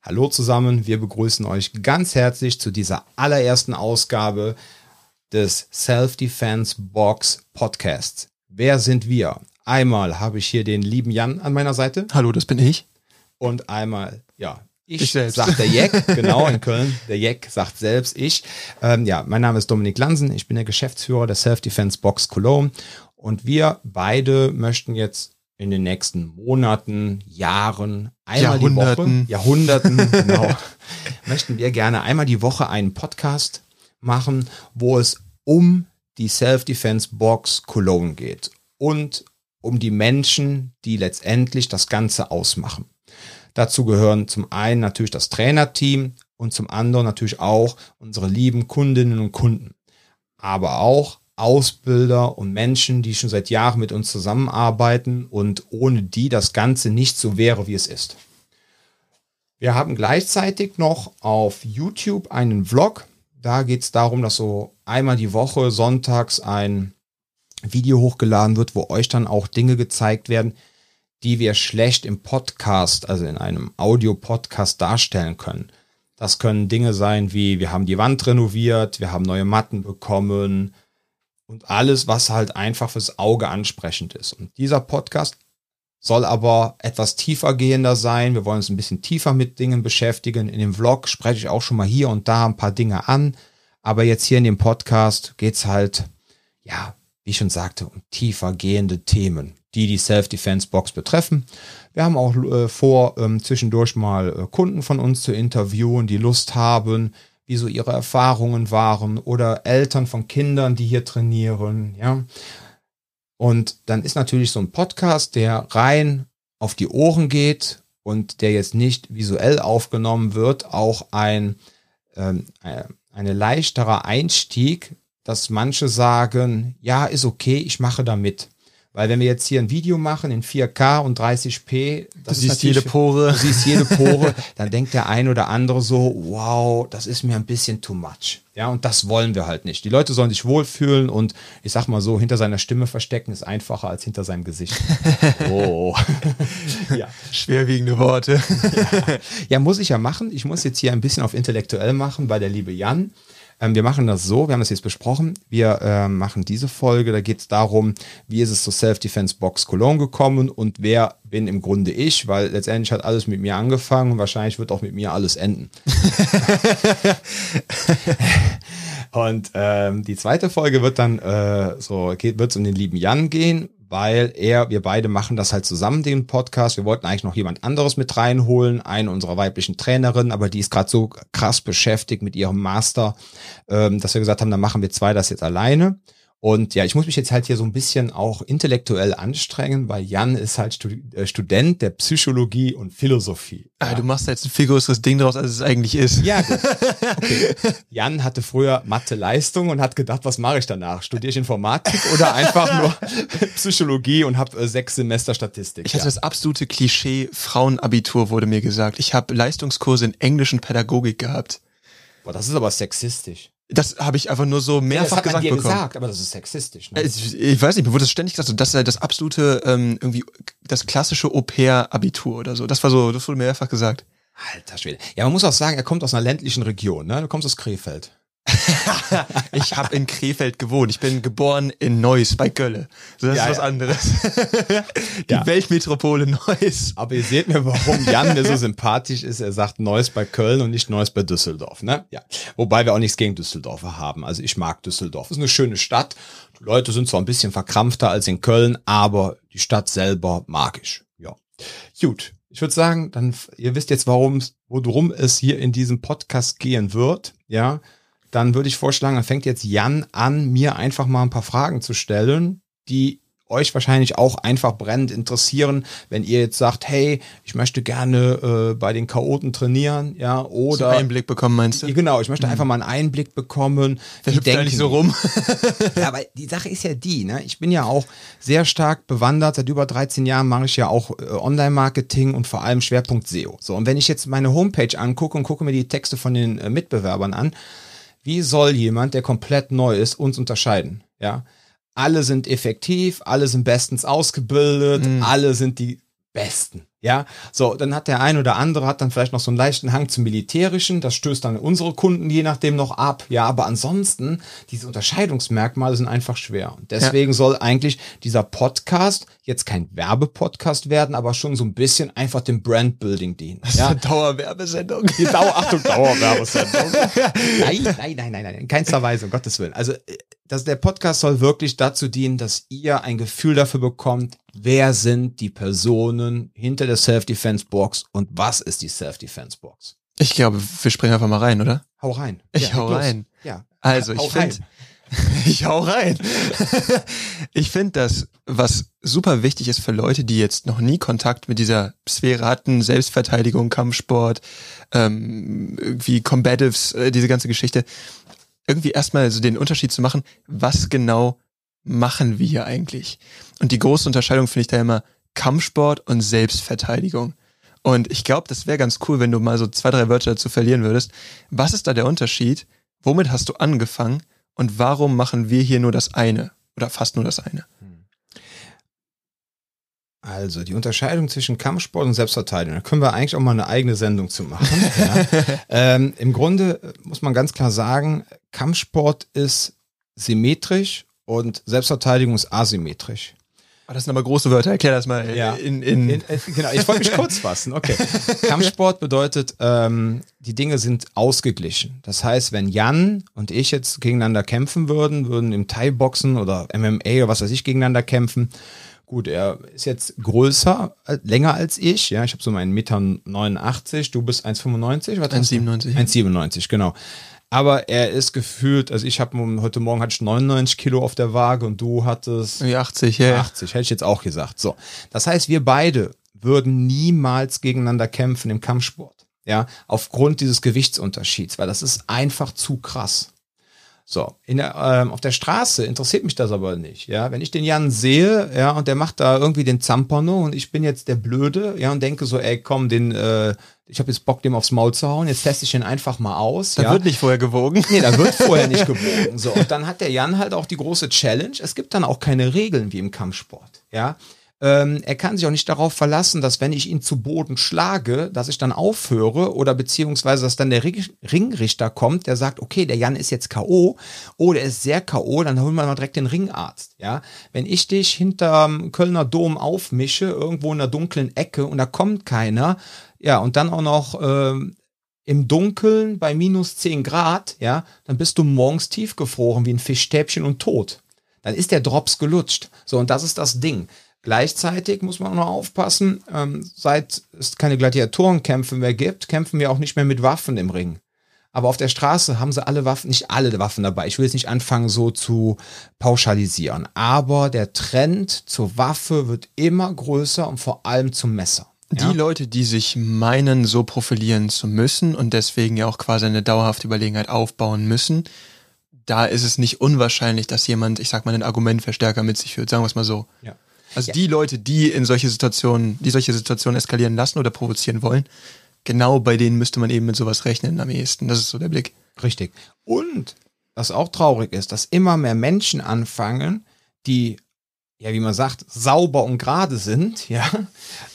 Hallo zusammen, wir begrüßen euch ganz herzlich zu dieser allerersten Ausgabe des Self-Defense Box Podcasts. Wer sind wir? Einmal habe ich hier den lieben Jan an meiner Seite. Hallo, das bin ich. Und einmal, ja, ich, Ich selbst. sagt der Jeck, genau, in Köln. Der Jeck sagt selbst ich. Ähm, ja, mein Name ist Dominik Lansen, ich bin der Geschäftsführer der Self-Defense Box Cologne und wir beide möchten jetzt in den nächsten Monaten, Jahren, einmal die Woche, Jahrhunderten. Genau, möchten wir gerne einmal die Woche einen Podcast machen, wo es um die Self-Defense Box Cologne geht und um die Menschen, die letztendlich das Ganze ausmachen. Dazu gehören zum einen natürlich das Trainerteam und zum anderen natürlich auch unsere lieben Kundinnen und Kunden. Aber auch Ausbilder und Menschen, die schon seit Jahren mit uns zusammenarbeiten und ohne die das Ganze nicht so wäre, wie es ist. Wir haben gleichzeitig noch auf YouTube einen Vlog. Da geht es darum, dass so einmal die Woche sonntags ein Video hochgeladen wird, wo euch dann auch Dinge gezeigt werden, die wir schlecht im Podcast, also in einem Audio-Podcast darstellen können. Das können Dinge sein wie, wir haben die Wand renoviert, wir haben neue Matten bekommen und alles, was halt einfach fürs Auge ansprechend ist. Und dieser Podcast soll aber etwas tiefer gehender sein. Wir wollen uns ein bisschen tiefer mit Dingen beschäftigen. In dem Vlog spreche ich auch schon mal hier und da ein paar Dinge an. Aber jetzt hier in dem Podcast geht's halt, ja, wie ich schon sagte, um tiefer gehende Themen, die die Self-Defense-Box betreffen. Wir haben auch äh, vor, ähm, zwischendurch mal äh, Kunden von uns zu interviewen, die Lust haben, wie so ihre Erfahrungen waren oder Eltern von Kindern, die hier trainieren, ja. Und dann ist natürlich so ein Podcast, der rein auf die Ohren geht und der jetzt nicht visuell aufgenommen wird, auch ein ähm, äh, eine leichterer Einstieg, dass manche sagen, ja, ist okay, ich mache da mit. Weil wenn wir jetzt hier ein Video machen in 4K und 30p, Du das ist siehst jede Pore. Du siehst jede Pore, dann denkt der ein oder andere so, wow, das ist mir ein bisschen too much. Ja, und das wollen wir halt nicht. Die Leute sollen sich wohlfühlen und ich sag mal so, hinter seiner Stimme verstecken ist einfacher als hinter seinem Gesicht. Oh. ja. Schwerwiegende Worte. ja, muss ich ja machen. Ich muss jetzt hier ein bisschen auf intellektuell machen bei der liebe Jan. Ähm, wir machen das so, wir haben das jetzt besprochen. Wir ähm, machen diese Folge, da geht es darum, wie ist es zur Self-Defense Box Cologne gekommen und wer bin im Grunde ich, weil letztendlich hat alles mit mir angefangen und wahrscheinlich wird auch mit mir alles enden. Und ähm, die zweite Folge wird dann äh, so geht wird es um den lieben Jan gehen, weil er wir beide machen das halt zusammen den Podcast. Wir wollten eigentlich noch jemand anderes mit reinholen, eine unserer weiblichen Trainerinnen, aber die ist gerade so krass beschäftigt mit ihrem Master, ähm, dass wir gesagt haben, dann machen wir zwei das jetzt alleine. Und ja, ich muss mich jetzt halt hier so ein bisschen auch intellektuell anstrengen, weil Jan ist halt Stu äh, Student der Psychologie und Philosophie. Ah, du machst da jetzt ein viel größeres Ding draus, als es eigentlich ist. Ja, gut. Okay. Jan hatte früher Mathe-Leistung und hat gedacht, was mache ich danach? Studiere ich Informatik oder einfach nur Psychologie und habe äh, sechs Semester Statistik? Ich hatte das absolute Klischee Frauenabitur, wurde mir gesagt. Ich habe Leistungskurse in Englisch und Pädagogik gehabt. Boah, das ist aber sexistisch. Das habe ich einfach nur so das mehrfach hat man gesagt dir bekommen. gesagt, aber das ist sexistisch. Ne? Ich, ich weiß nicht, mir wurde das ständig gesagt, so, das sei das absolute, ähm, irgendwie, das klassische Au-pair-Abitur oder so. Das war so, das wurde mir mehrfach gesagt. Alter Schwede. Ja, man muss auch sagen, er kommt aus einer ländlichen Region. Ne? Du kommst aus Krefeld. Ich habe in Krefeld gewohnt. Ich bin geboren in Neuss bei Gölle. So, das Ja, ist was ja. anderes. Die Ja. Weltmetropole Neuss. Aber ihr seht mir, warum Jan mir so sympathisch ist. Er sagt Neuss bei Köln und nicht Neuss bei Düsseldorf. Ne? Ja. Wobei wir auch nichts gegen Düsseldorfer haben. Also ich mag Düsseldorf. Ist eine schöne Stadt. Die Leute sind zwar ein bisschen verkrampfter als in Köln, aber die Stadt selber mag ich. Ja. Gut. Ich würde sagen, dann, ihr wisst jetzt, warum, worum es hier in diesem Podcast gehen wird. Ja. Dann würde ich vorschlagen, dann fängt jetzt Jan an, mir einfach mal ein paar Fragen zu stellen, die euch wahrscheinlich auch einfach brennend interessieren, wenn ihr jetzt sagt, hey, ich möchte gerne äh, bei den Chaoten trainieren, ja, So oder einen Einblick bekommen, meinst du? Genau, ich möchte einfach mal einen Einblick bekommen. Wie hüpft da nicht so rum. Ja, aber die Sache ist ja die, ne? Ich bin ja auch sehr stark bewandert. Seit über 13 Jahren mache ich ja auch äh, Online-Marketing und vor allem Schwerpunkt SEO. So, und wenn ich jetzt meine Homepage angucke und gucke mir die Texte von den äh, Mitbewerbern an, wie soll jemand, der komplett neu ist, uns unterscheiden? Ja. Alle sind effektiv, alle sind bestens ausgebildet, alle sind die Besten. Ja, so, dann hat der ein oder andere hat dann vielleicht noch so einen leichten Hang zum Militärischen, das stößt dann unsere Kunden je nachdem noch ab. Ja, aber ansonsten, diese Unterscheidungsmerkmale sind einfach schwer. Und deswegen ja. soll eigentlich dieser Podcast jetzt kein Werbepodcast werden, aber schon so ein bisschen einfach dem Brandbuilding dienen. Das ist ja? eine Dauerwerbesendung. Die Dauer, Achtung, Dauerwerbesendung. nein, nein, nein, nein, nein, in keinster Weise, um Gottes Willen. Also, das, der Podcast soll wirklich dazu dienen, dass ihr ein Gefühl dafür bekommt, wer sind die Personen hinter der Self-Defense-Box und was ist die Self-Defense-Box? Ich glaube, wir springen einfach mal rein, oder? Hau rein. Ich ja, hau rein. Ja. Also, ich finde, ich hau rein. ich finde das, was super wichtig ist für Leute, die jetzt noch nie Kontakt mit dieser Sphäre hatten, Selbstverteidigung, Kampfsport, ähm, irgendwie Combatives, äh, diese ganze Geschichte, irgendwie erstmal so den Unterschied zu machen, was genau machen wir hier eigentlich? Und die große Unterscheidung finde ich da immer Kampfsport und Selbstverteidigung. Und ich glaube, das wäre ganz cool, wenn du mal so zwei, drei Wörter dazu verlieren würdest. Was ist da der Unterschied? Womit hast du angefangen? Und warum machen wir hier nur das eine? Oder fast nur das eine? Also die Unterscheidung zwischen Kampfsport und Selbstverteidigung, da können wir eigentlich auch mal eine eigene Sendung zu machen. ja. ähm, Im Grunde muss man ganz klar sagen, Kampfsport ist symmetrisch und Selbstverteidigung ist asymmetrisch. Oh, das sind aber große Wörter. Erklär das mal. Ja. In, in, in äh, genau, ich wollte mich kurz fassen. Okay. Kampfsport bedeutet, ähm, die Dinge sind ausgeglichen. Das heißt, wenn Jan und ich jetzt gegeneinander kämpfen würden, würden im Thai-Boxen oder MMA oder was weiß ich gegeneinander kämpfen. Gut, er ist jetzt größer, äh, länger als ich. Ja, ich habe so meinen Meter 89. Du bist 1,95. 1,97. 1,97, genau. Aber er ist gefühlt, also ich habe heute Morgen hatte ich 99 Kilo auf der Waage und du hattest 80, ja. 80, hätte ich jetzt auch gesagt. So. Das heißt, wir beide würden niemals gegeneinander kämpfen im Kampfsport. Ja, aufgrund dieses Gewichtsunterschieds, weil das ist einfach zu krass. So, in der, ähm, auf der Straße interessiert mich das aber nicht. Ja, wenn ich den Jan sehe, ja, und der macht da irgendwie den Zampano und ich bin jetzt der Blöde, ja, und denke so, ey, komm, den, äh, ich habe jetzt Bock, dem aufs Maul zu hauen, jetzt teste ich ihn einfach mal aus. Da ja. wird nicht vorher gewogen. Nee, da wird vorher nicht gewogen. So, und dann hat der Jan halt auch die große Challenge. Es gibt dann auch keine Regeln wie im Kampfsport. Ja, ähm, er kann sich auch nicht darauf verlassen, dass wenn ich ihn zu Boden schlage, dass ich dann aufhöre oder beziehungsweise, dass dann der Ringrichter kommt, der sagt, okay, der Jan ist jetzt K.O. Oh, der ist sehr K.O., dann holen wir mal direkt den Ringarzt. Ja, wenn ich dich hinterm Kölner Dom aufmische, irgendwo in einer dunklen Ecke und da kommt keiner, ja, und dann auch noch ähm, im Dunkeln bei minus 10 Grad, ja, dann bist du morgens tiefgefroren wie ein Fischstäbchen und tot. Dann ist der Drops gelutscht. So, und das ist das Ding. Gleichzeitig muss man auch noch aufpassen, ähm, seit es keine Gladiatorenkämpfe mehr gibt, kämpfen wir auch nicht mehr mit Waffen im Ring. Aber auf der Straße haben sie alle Waffen, nicht alle Waffen dabei. Ich will jetzt nicht anfangen, so zu pauschalisieren. Aber der Trend zur Waffe wird immer größer und vor allem zum Messer. Die ja? Leute, die sich meinen, so profilieren zu müssen und deswegen ja auch quasi eine dauerhafte Überlegenheit aufbauen müssen, da ist es nicht unwahrscheinlich, dass jemand, ich sag mal, einen Argumentverstärker mit sich führt. Sagen wir es mal so. Ja. Also ja. die Leute, die in solche Situationen, die solche Situationen eskalieren lassen oder provozieren wollen, genau bei denen müsste man eben mit sowas rechnen am ehesten. Das ist so der Blick. Richtig. Und was auch traurig ist, dass immer mehr Menschen anfangen, die ja, wie man sagt, sauber und gerade sind, ja,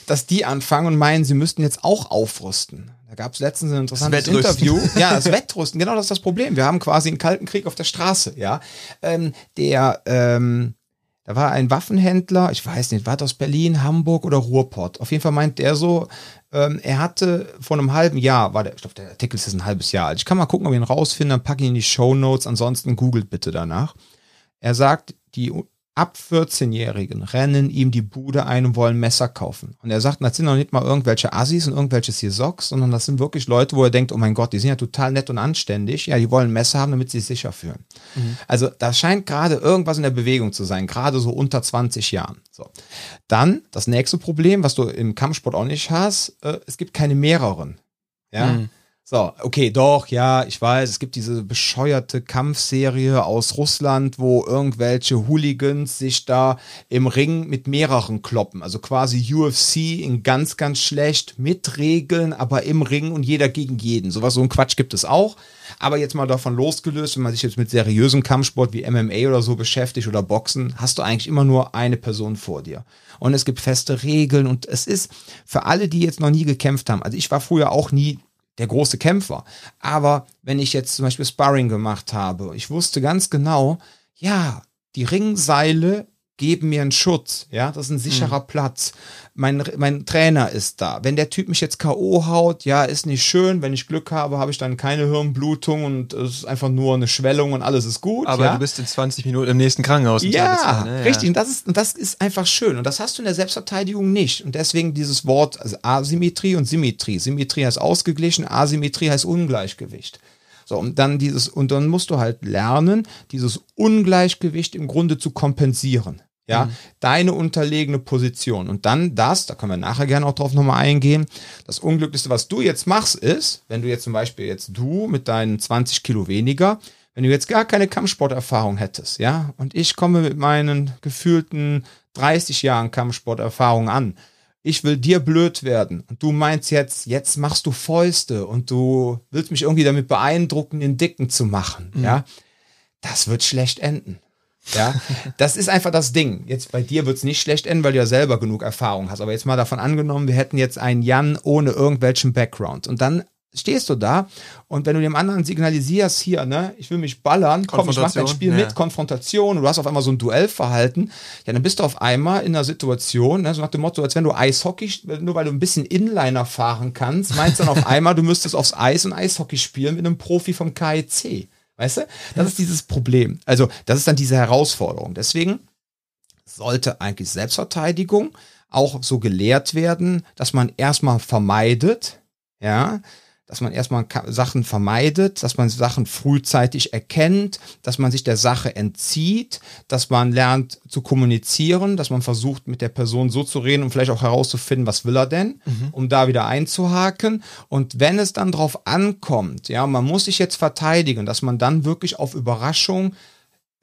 dass die anfangen und meinen, sie müssten jetzt auch aufrüsten. Da gab es letztens ein interessantes Interview. Ja, das Wettrüsten, genau das ist das Problem. Wir haben quasi einen kalten Krieg auf der Straße, ja. Ähm, der ähm, da war ein Waffenhändler, ich weiß nicht, war das Berlin, Hamburg oder Ruhrpott? Auf jeden Fall meint der so, ähm, er hatte vor einem halben Jahr, war der, ich glaube, der Artikel ist ein halbes Jahr alt. Ich kann mal gucken, ob ich ihn rausfinde, dann packe ich ihn in die Show Notes. Ansonsten googelt bitte danach. Er sagt, die ab 14-Jährigen rennen ihm die Bude ein und wollen Messer kaufen. Und er sagt, das sind noch nicht mal irgendwelche Assis und irgendwelche Socks, sondern das sind wirklich Leute, wo er denkt, oh mein Gott, die sind ja total nett und anständig. Ja, die wollen Messer haben, damit sie sich sicher fühlen. Mhm. Also da scheint gerade irgendwas in der Bewegung zu sein, gerade so unter 20 Jahren. So. Dann das nächste Problem, was du im Kampfsport auch nicht hast, äh, es gibt keine mehreren. Ja. Mhm. So, okay, doch, ja, ich weiß, es gibt diese bescheuerte Kampfserie aus Russland, wo irgendwelche Hooligans sich da im Ring mit mehreren kloppen. Also quasi UFC in ganz, ganz schlecht mit Regeln, aber im Ring und jeder gegen jeden. Sowas, so ein Quatsch gibt es auch. Aber jetzt mal davon losgelöst, wenn man sich jetzt mit seriösem Kampfsport wie MMA oder so beschäftigt oder Boxen, hast du eigentlich immer nur eine Person vor dir. Und es gibt feste Regeln und es ist für alle, die jetzt noch nie gekämpft haben. Also ich war früher auch nie der große Kämpfer. Aber wenn ich jetzt zum Beispiel Sparring gemacht habe, ich wusste ganz genau, ja, die Ringseile geben mir einen Schutz, ja, das ist ein sicherer mhm. Platz. Mein, mein Trainer ist da. Wenn der Typ mich jetzt K.O. haut, ja, ist nicht schön. Wenn ich Glück habe, habe ich dann keine Hirnblutung und es ist einfach nur eine Schwellung und alles ist gut. Aber ja? du bist in 20 Minuten im nächsten Krankenhaus. Ja, ne? richtig. Und das, ist, und das ist einfach schön. Und das hast du in der Selbstverteidigung nicht. Und deswegen dieses Wort also Asymmetrie und Symmetrie. Symmetrie heißt ausgeglichen, Asymmetrie heißt Ungleichgewicht. So, und dann dieses, und dann musst du halt lernen, dieses Ungleichgewicht im Grunde zu kompensieren. Ja, mhm. deine unterlegene Position. Und dann das, da können wir nachher gerne auch drauf nochmal eingehen. Das Unglücklichste, was du jetzt machst, ist, wenn du jetzt zum Beispiel jetzt du mit deinen 20 Kilo weniger, wenn du jetzt gar keine Kampfsporterfahrung hättest, ja, und ich komme mit meinen gefühlten 30 Jahren Kampfsporterfahrung an, ich will dir blöd werden und du meinst jetzt, jetzt machst du Fäuste und du willst mich irgendwie damit beeindrucken, den Dicken zu machen, mhm. ja, das wird schlecht enden. Ja, das ist einfach das Ding. Jetzt bei dir wird es nicht schlecht enden, weil du ja selber genug Erfahrung hast. Aber jetzt mal davon angenommen, wir hätten jetzt einen Jan ohne irgendwelchen Background. Und dann stehst du da und wenn du dem anderen signalisierst, hier, ne, ich will mich ballern, komm, ich mach dein Spiel ja. mit, Konfrontation, und du hast auf einmal so ein Duellverhalten, ja, dann bist du auf einmal in einer Situation, ne, so nach dem Motto, als wenn du Eishockey, nur weil du ein bisschen Inliner fahren kannst, meinst du dann auf einmal, du müsstest aufs Eis und Eishockey spielen mit einem Profi vom KIC. Weißt du? Das ist dieses Problem. Also, das ist dann diese Herausforderung. Deswegen sollte eigentlich Selbstverteidigung auch so gelehrt werden, dass man erstmal vermeidet, ja, dass man erstmal Sachen vermeidet, dass man Sachen frühzeitig erkennt, dass man sich der Sache entzieht, dass man lernt zu kommunizieren, dass man versucht mit der Person so zu reden und vielleicht auch herauszufinden, was will er denn, mhm. um da wieder einzuhaken. Und wenn es dann drauf ankommt, ja, man muss sich jetzt verteidigen, dass man dann wirklich auf Überraschung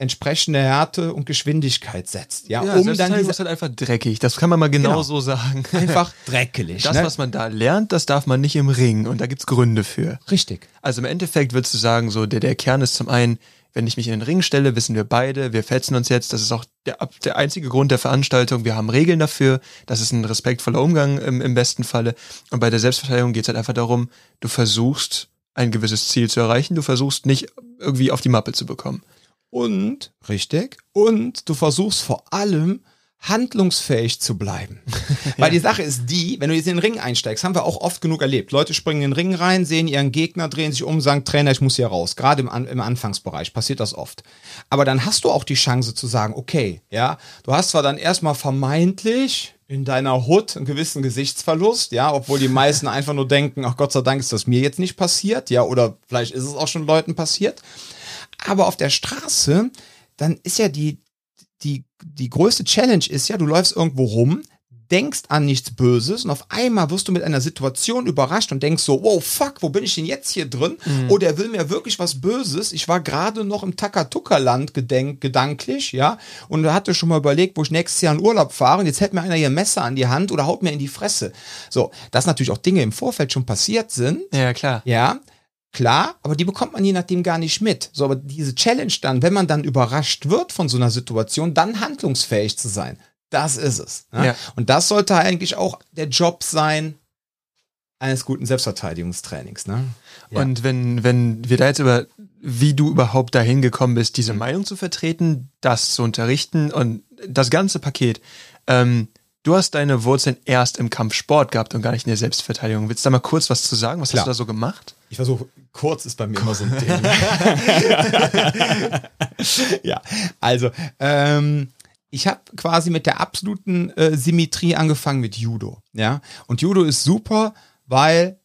entsprechende Härte und Geschwindigkeit setzt. Ja, ja um dann diese, ist halt einfach dreckig. Das kann man mal genau, genau. so sagen. Einfach dreckig. Das, ne? was man da lernt, das darf man nicht im Ring und da gibt's Gründe für. Richtig. Also im Endeffekt würdest du sagen, so der, der Kern ist zum einen, wenn ich mich in den Ring stelle, wissen wir beide, wir fetzen uns jetzt. Das ist auch der, der einzige Grund der Veranstaltung. Wir haben Regeln dafür. Das ist ein respektvoller Umgang im, im besten Falle. Und bei der Selbstverteidigung geht's halt einfach darum, du versuchst ein gewisses Ziel zu erreichen. Du versuchst nicht irgendwie auf die Mappe zu bekommen. Und, richtig, und du versuchst vor allem handlungsfähig zu bleiben. Weil die Sache ist die, wenn du jetzt in den Ring einsteigst, haben wir auch oft genug erlebt. Leute springen in den Ring rein, sehen ihren Gegner, drehen sich um, sagen, Trainer, ich muss hier raus. Gerade im, im Anfangsbereich passiert das oft. Aber dann hast du auch die Chance zu sagen, okay, ja, du hast zwar dann erstmal vermeintlich in deiner Hut einen gewissen Gesichtsverlust, ja, obwohl die meisten einfach nur denken, ach Gott sei Dank ist das mir jetzt nicht passiert, ja, oder vielleicht ist es auch schon Leuten passiert. Aber auf der Straße, dann ist ja die, die, die größte Challenge ist ja, du läufst irgendwo rum, denkst an nichts Böses und auf einmal wirst du mit einer Situation überrascht und denkst so, wow, fuck, wo bin ich denn jetzt hier drin? Mhm. Oh, der will mir wirklich was Böses. Ich war gerade noch im Takatuka-Land gedanklich, ja, und hatte schon mal überlegt, wo ich nächstes Jahr in Urlaub fahre und jetzt hält mir einer hier ein Messer an die Hand oder haut mir in die Fresse. So, dass natürlich auch Dinge im Vorfeld schon passiert sind. Ja, klar. Ja, Klar, aber die bekommt man je nachdem gar nicht mit. So, aber diese Challenge dann, wenn man dann überrascht wird von so einer Situation, dann handlungsfähig zu sein. Das ist es. Ne? Ja. Und das sollte eigentlich auch der Job sein eines guten Selbstverteidigungstrainings. Ne? Ja. Und wenn, wenn wir da jetzt über, wie du überhaupt dahin gekommen bist, diese mhm. Meinung zu vertreten, das zu unterrichten und das ganze Paket, ähm, Du hast deine Wurzeln erst im Kampfsport gehabt und gar nicht in der Selbstverteidigung. Willst du da mal kurz was zu sagen? Was Klar. hast du da so gemacht? Ich versuche, kurz ist bei mir immer so ein Ding. ja, also, ähm, ich habe quasi mit der absoluten äh, Symmetrie angefangen mit Judo. Ja, und Judo ist super, weil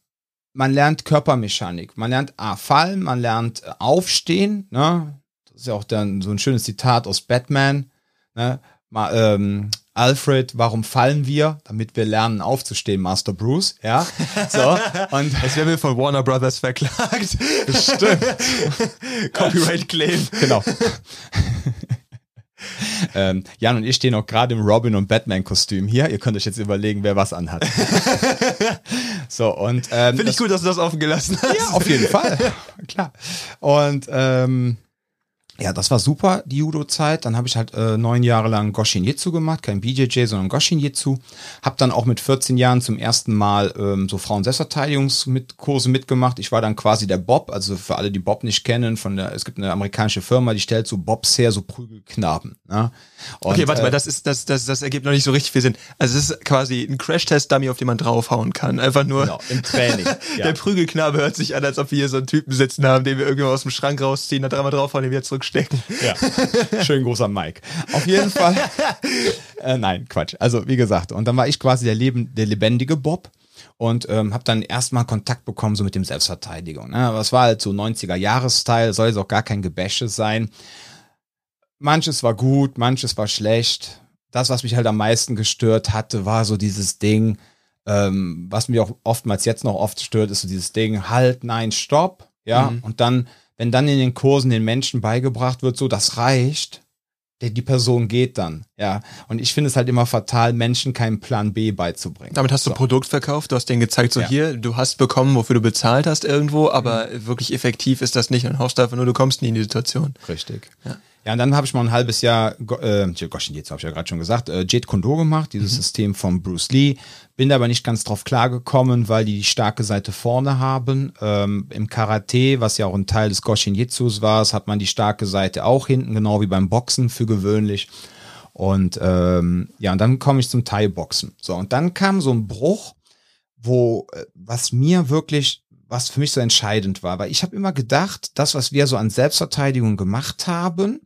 man lernt Körpermechanik. Man lernt A, fallen, man lernt äh, aufstehen. Ne? Das ist ja auch dann so ein schönes Zitat aus Batman. Ne? Mal, ähm, Alfred, warum fallen wir? Damit wir lernen aufzustehen, Master Bruce, ja. So, und. Es werden wir von Warner Brothers verklagt. Stimmt. Copyright Claim. Genau. ähm, Jan und ich stehen auch gerade im Robin und Batman Kostüm hier. Ihr könnt euch jetzt überlegen, wer was anhat. so und ähm, finde ich gut, dass du das offen gelassen hast. Ja, auf jeden Fall, klar. Und ähm, ja, das war super, die Judo-Zeit. Dann habe ich halt äh, neun Jahre lang Goshin Jitsu gemacht, kein BJJ, sondern Goshin Jitsu. Hab dann auch mit 14 Jahren zum ersten Mal ähm, so Frauen-Selbstverteidigungskurse mitgemacht. Ich war dann quasi der Bob, also für alle, die Bob nicht kennen, von der, es gibt eine amerikanische Firma, die stellt so Bobs her, so Prügelknaben. Ne? Und, okay, warte äh, mal, das ist, das, das, das ergibt noch nicht so richtig viel Sinn. Also es ist quasi ein Crash-Test-Dummy, auf den man draufhauen kann. Einfach nur. Genau, im Training. ja. Der Prügelknabe hört sich an, als ob wir hier so einen Typen sitzen haben, den wir irgendwann aus dem Schrank rausziehen, da dreimal draufhauen, den wieder zurück stecken. Ja. Schön großer Mike. Auf jeden Fall. äh, nein, Quatsch. Also wie gesagt, und dann war ich quasi der, Leben, der lebendige Bob und ähm, habe dann erstmal Kontakt bekommen so mit dem Selbstverteidigung. Ne? Aber es war halt so 90er-Jahres-Style, soll jetzt auch gar kein Gebäsche sein. Manches war gut, manches war schlecht. Das, was mich halt am meisten gestört hatte, war so dieses Ding, ähm, was mir auch oftmals jetzt noch oft stört, ist so dieses Ding, halt, nein, stopp, ja, mhm. und dann wenn dann in den Kursen den Menschen beigebracht wird, so das reicht, der, die Person geht dann, ja. Und ich finde es halt immer fatal, Menschen keinen Plan B beizubringen. Damit hast du so. ein Produkt verkauft, du hast denen gezeigt, so ja. hier, du hast bekommen, wofür du bezahlt hast irgendwo, aber mhm. wirklich effektiv ist das nicht und hoffst einfach nur, du kommst nie in die Situation. Richtig. Ja. Ja, und dann habe ich mal ein halbes Jahr, äh, Goshin jetzt habe ich ja gerade schon gesagt, äh, Jeet Kondo gemacht, dieses mhm. System von Bruce Lee. Bin aber nicht ganz drauf klargekommen, weil die die starke Seite vorne haben. Ähm, Im Karate, was ja auch ein Teil des Goshin Jitsus war, hat man die starke Seite auch hinten, genau wie beim Boxen für gewöhnlich. Und ähm, ja, und dann komme ich zum Thai-Boxen. So, und dann kam so ein Bruch, wo, äh, was mir wirklich was für mich so entscheidend war, weil ich habe immer gedacht, das, was wir so an Selbstverteidigung gemacht haben,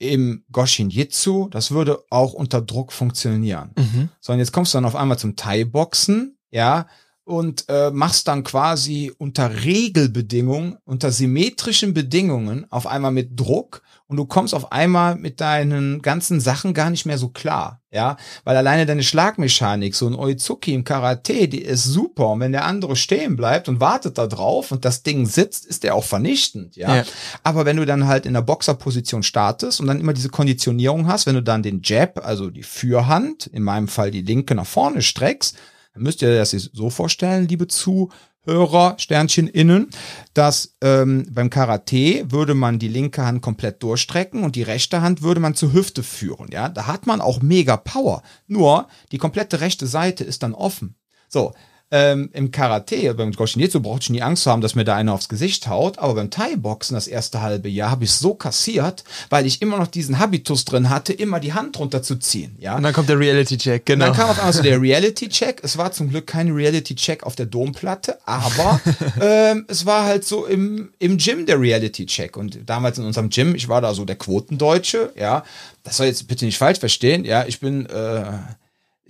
im Goshin Jitsu, das würde auch unter Druck funktionieren. Mhm. So, und jetzt kommst du dann auf einmal zum Thai-Boxen, ja, und äh, machst dann quasi unter Regelbedingungen, unter symmetrischen Bedingungen auf einmal mit Druck und du kommst auf einmal mit deinen ganzen Sachen gar nicht mehr so klar, ja, weil alleine deine Schlagmechanik, so ein Oizuki im Karate, die ist super und wenn der andere stehen bleibt und wartet da drauf und das Ding sitzt, ist der auch vernichtend, ja. ja. Aber wenn du dann halt in der Boxerposition startest und dann immer diese Konditionierung hast, wenn du dann den Jab, also die Fürhand, in meinem Fall die linke nach vorne streckst, dann müsst ihr das so vorstellen, liebe Zuhörer, Sternchen innen, dass ähm, beim Karate würde man die linke Hand komplett durchstrecken und die rechte Hand würde man zur Hüfte führen. Ja, da hat man auch mega Power. Nur die komplette rechte Seite ist dann offen. So, ähm, im Karate, beim Goshinetsu brauchte ich nie Angst zu haben, dass mir da einer aufs Gesicht haut, aber beim Thai-Boxen das erste halbe Jahr habe ich so kassiert, weil ich immer noch diesen Habitus drin hatte, immer die Hand runterzuziehen. Ja? Und dann kommt der Reality-Check, genau. Und dann kam auf einmal so der Reality-Check. Es war zum Glück kein Reality-Check auf der Domplatte, aber ähm, es war halt so im, im Gym der Reality-Check. Und damals in unserem Gym, ich war da so der Quotendeutsche, ja. Das soll jetzt bitte nicht falsch verstehen, ja. Ich bin äh,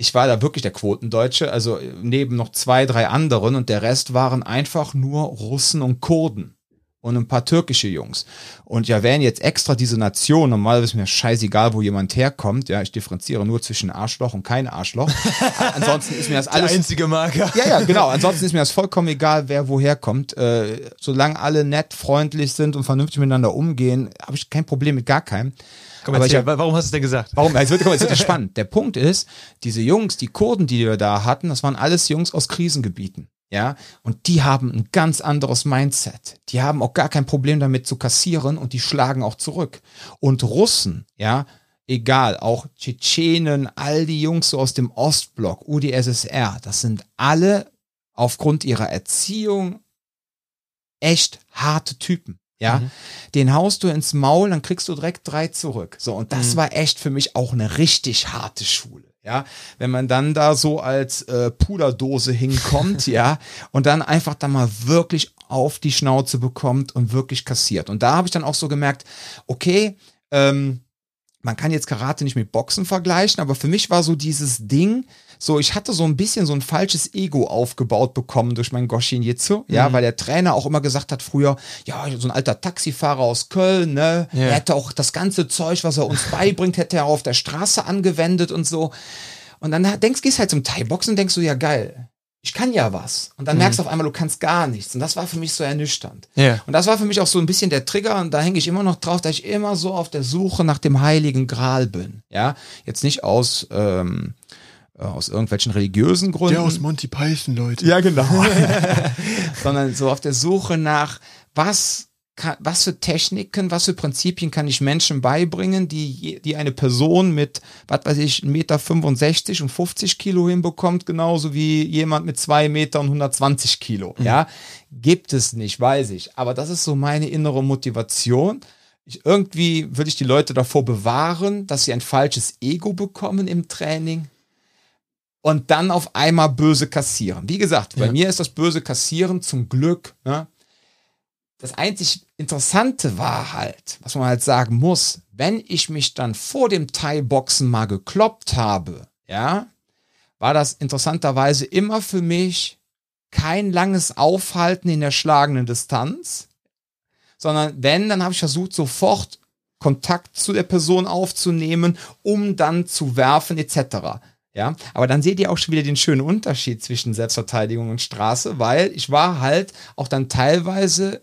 ich war da wirklich der Quotendeutsche, also neben noch zwei, drei anderen und der Rest waren einfach nur Russen und Kurden und ein paar türkische Jungs. Und ja, wären jetzt extra diese Nation, normalerweise ist mir scheißegal, wo jemand herkommt, ja, ich differenziere nur zwischen Arschloch und kein Arschloch. ansonsten ist mir das alles. Der einzige Marker. Ja, ja, genau. Ansonsten ist mir das vollkommen egal, wer woher kommt. Äh, solange alle nett, freundlich sind und vernünftig miteinander umgehen, habe ich kein Problem mit gar keinem. Komm, aber erzähl, hab, warum hast du es denn gesagt? Warum? Es wird, es wird spannend. Der Punkt ist, diese Jungs, die Kurden, die wir da hatten, das waren alles Jungs aus Krisengebieten. Ja, und die haben ein ganz anderes Mindset. Die haben auch gar kein Problem damit zu kassieren und die schlagen auch zurück. Und Russen, ja, egal, auch Tschetschenen, all die Jungs so aus dem Ostblock, UdSSR, das sind alle aufgrund ihrer Erziehung echt harte Typen. Ja, mhm. den haust du ins Maul, dann kriegst du direkt drei zurück. So, und das mhm. war echt für mich auch eine richtig harte Schule. Ja, wenn man dann da so als äh, Puderdose hinkommt, ja, und dann einfach da mal wirklich auf die Schnauze bekommt und wirklich kassiert. Und da habe ich dann auch so gemerkt, okay, ähm, man kann jetzt Karate nicht mit Boxen vergleichen, aber für mich war so dieses Ding, so ich hatte so ein bisschen so ein falsches Ego aufgebaut bekommen durch mein Goshin Jitsu, ja, mhm. weil der Trainer auch immer gesagt hat früher, ja, so ein alter Taxifahrer aus Köln, ne, yeah. er hätte auch das ganze Zeug, was er uns beibringt, hätte er auf der Straße angewendet und so. Und dann denkst, gehst halt zum Thai-Boxen und denkst du, ja geil, ich kann ja was. Und dann mhm. merkst du auf einmal, du kannst gar nichts. Und das war für mich so ernüchternd. Yeah. Und das war für mich auch so ein bisschen der Trigger. Und da hänge ich immer noch drauf, dass ich immer so auf der Suche nach dem heiligen Gral bin. Ja, jetzt nicht aus, ähm, äh, aus irgendwelchen religiösen Gründen. Der aus Monty Python, Leute. Ja, genau. Sondern so auf der Suche nach, was kann, was für Techniken, was für Prinzipien kann ich Menschen beibringen, die, die eine Person mit, was weiß ich, 1,65 Meter und 50 Kilo hinbekommt, genauso wie jemand mit 2 Meter und 120 Kilo. Mhm. Ja, gibt es nicht, weiß ich. Aber das ist so meine innere Motivation. Ich, irgendwie würde ich die Leute davor bewahren, dass sie ein falsches Ego bekommen im Training und dann auf einmal böse kassieren. Wie gesagt, bei ja. mir ist das böse Kassieren zum Glück ne, das einzig Interessante war halt, was man halt sagen muss, wenn ich mich dann vor dem Thai-Boxen mal gekloppt habe, ja, war das interessanterweise immer für mich kein langes Aufhalten in der schlagenden Distanz, sondern wenn, dann habe ich versucht, sofort Kontakt zu der Person aufzunehmen, um dann zu werfen etc. Ja, aber dann seht ihr auch schon wieder den schönen Unterschied zwischen Selbstverteidigung und Straße, weil ich war halt auch dann teilweise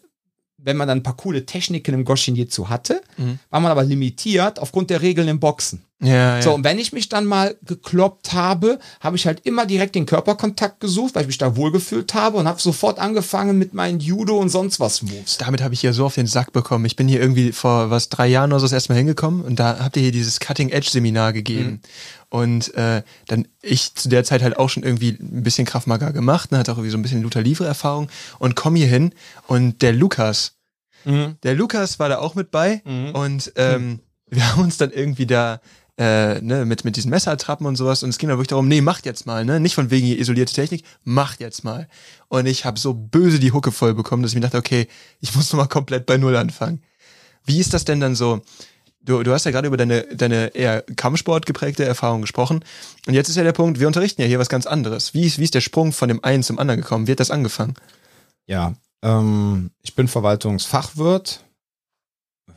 wenn man dann ein paar coole Techniken im Goshin Jitsu hatte, mhm. war man aber limitiert aufgrund der Regeln im Boxen. Ja, so, und wenn ich mich dann mal gekloppt habe, habe ich halt immer direkt den Körperkontakt gesucht, weil ich mich da wohlgefühlt habe und habe sofort angefangen mit meinen Judo und sonst was Moves. Damit habe ich ja so auf den Sack bekommen. Ich bin hier irgendwie vor was drei Jahren oder so das erste Mal hingekommen und da habt ihr hier dieses Cutting Edge Seminar gegeben. Mhm. Und äh, dann ich zu der Zeit halt auch schon irgendwie ein bisschen Kraftmager gemacht, ne, hatte auch irgendwie so ein bisschen Luther Livre Erfahrung und komme hier hin und der Lukas, mhm. der Lukas war da auch mit bei mhm. und ähm, wir haben uns dann irgendwie da äh, ne, mit, mit diesen Messertrappen und sowas. Und es ging dann wirklich darum, nee, macht jetzt mal, ne? Nicht von wegen isolierte Technik, macht jetzt mal. Und ich habe so böse die Hucke voll bekommen, dass ich mir dachte, okay, ich muss nochmal komplett bei Null anfangen. Wie ist das denn dann so? Du, du hast ja gerade über deine, deine eher Kampfsport geprägte Erfahrung gesprochen. Und jetzt ist ja der Punkt, wir unterrichten ja hier was ganz anderes. Wie ist, wie ist der Sprung von dem einen zum anderen gekommen? Wie hat das angefangen? Ja, ähm, ich bin Verwaltungsfachwirt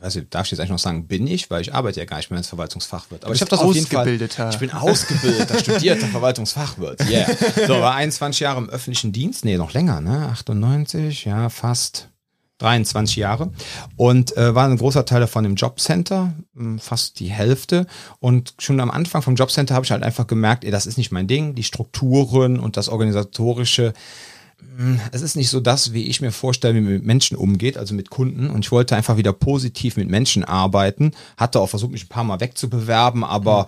weiß ich, darf ich jetzt eigentlich noch sagen, bin ich, weil ich arbeite ja gar nicht mehr als Verwaltungsfachwirt. Aber ich habe das auf jeden Fall. Ich bin ausgebildeter, studierter Verwaltungsfachwirt. Yeah. So, war 21 Jahre im öffentlichen Dienst, nee, noch länger, ne? 98, ja, fast 23 Jahre und äh, war ein großer Teil davon im Jobcenter, hm, fast die Hälfte. Und schon am Anfang vom Jobcenter habe ich halt einfach gemerkt, ey, das ist nicht mein Ding, die Strukturen und das organisatorische hm, es ist nicht so das, wie ich mir vorstelle, wie man mit Menschen umgeht, also mit Kunden. Und ich wollte einfach wieder positiv mit Menschen arbeiten. Hatte auch versucht, mich ein paar Mal wegzubewerben, aber mhm.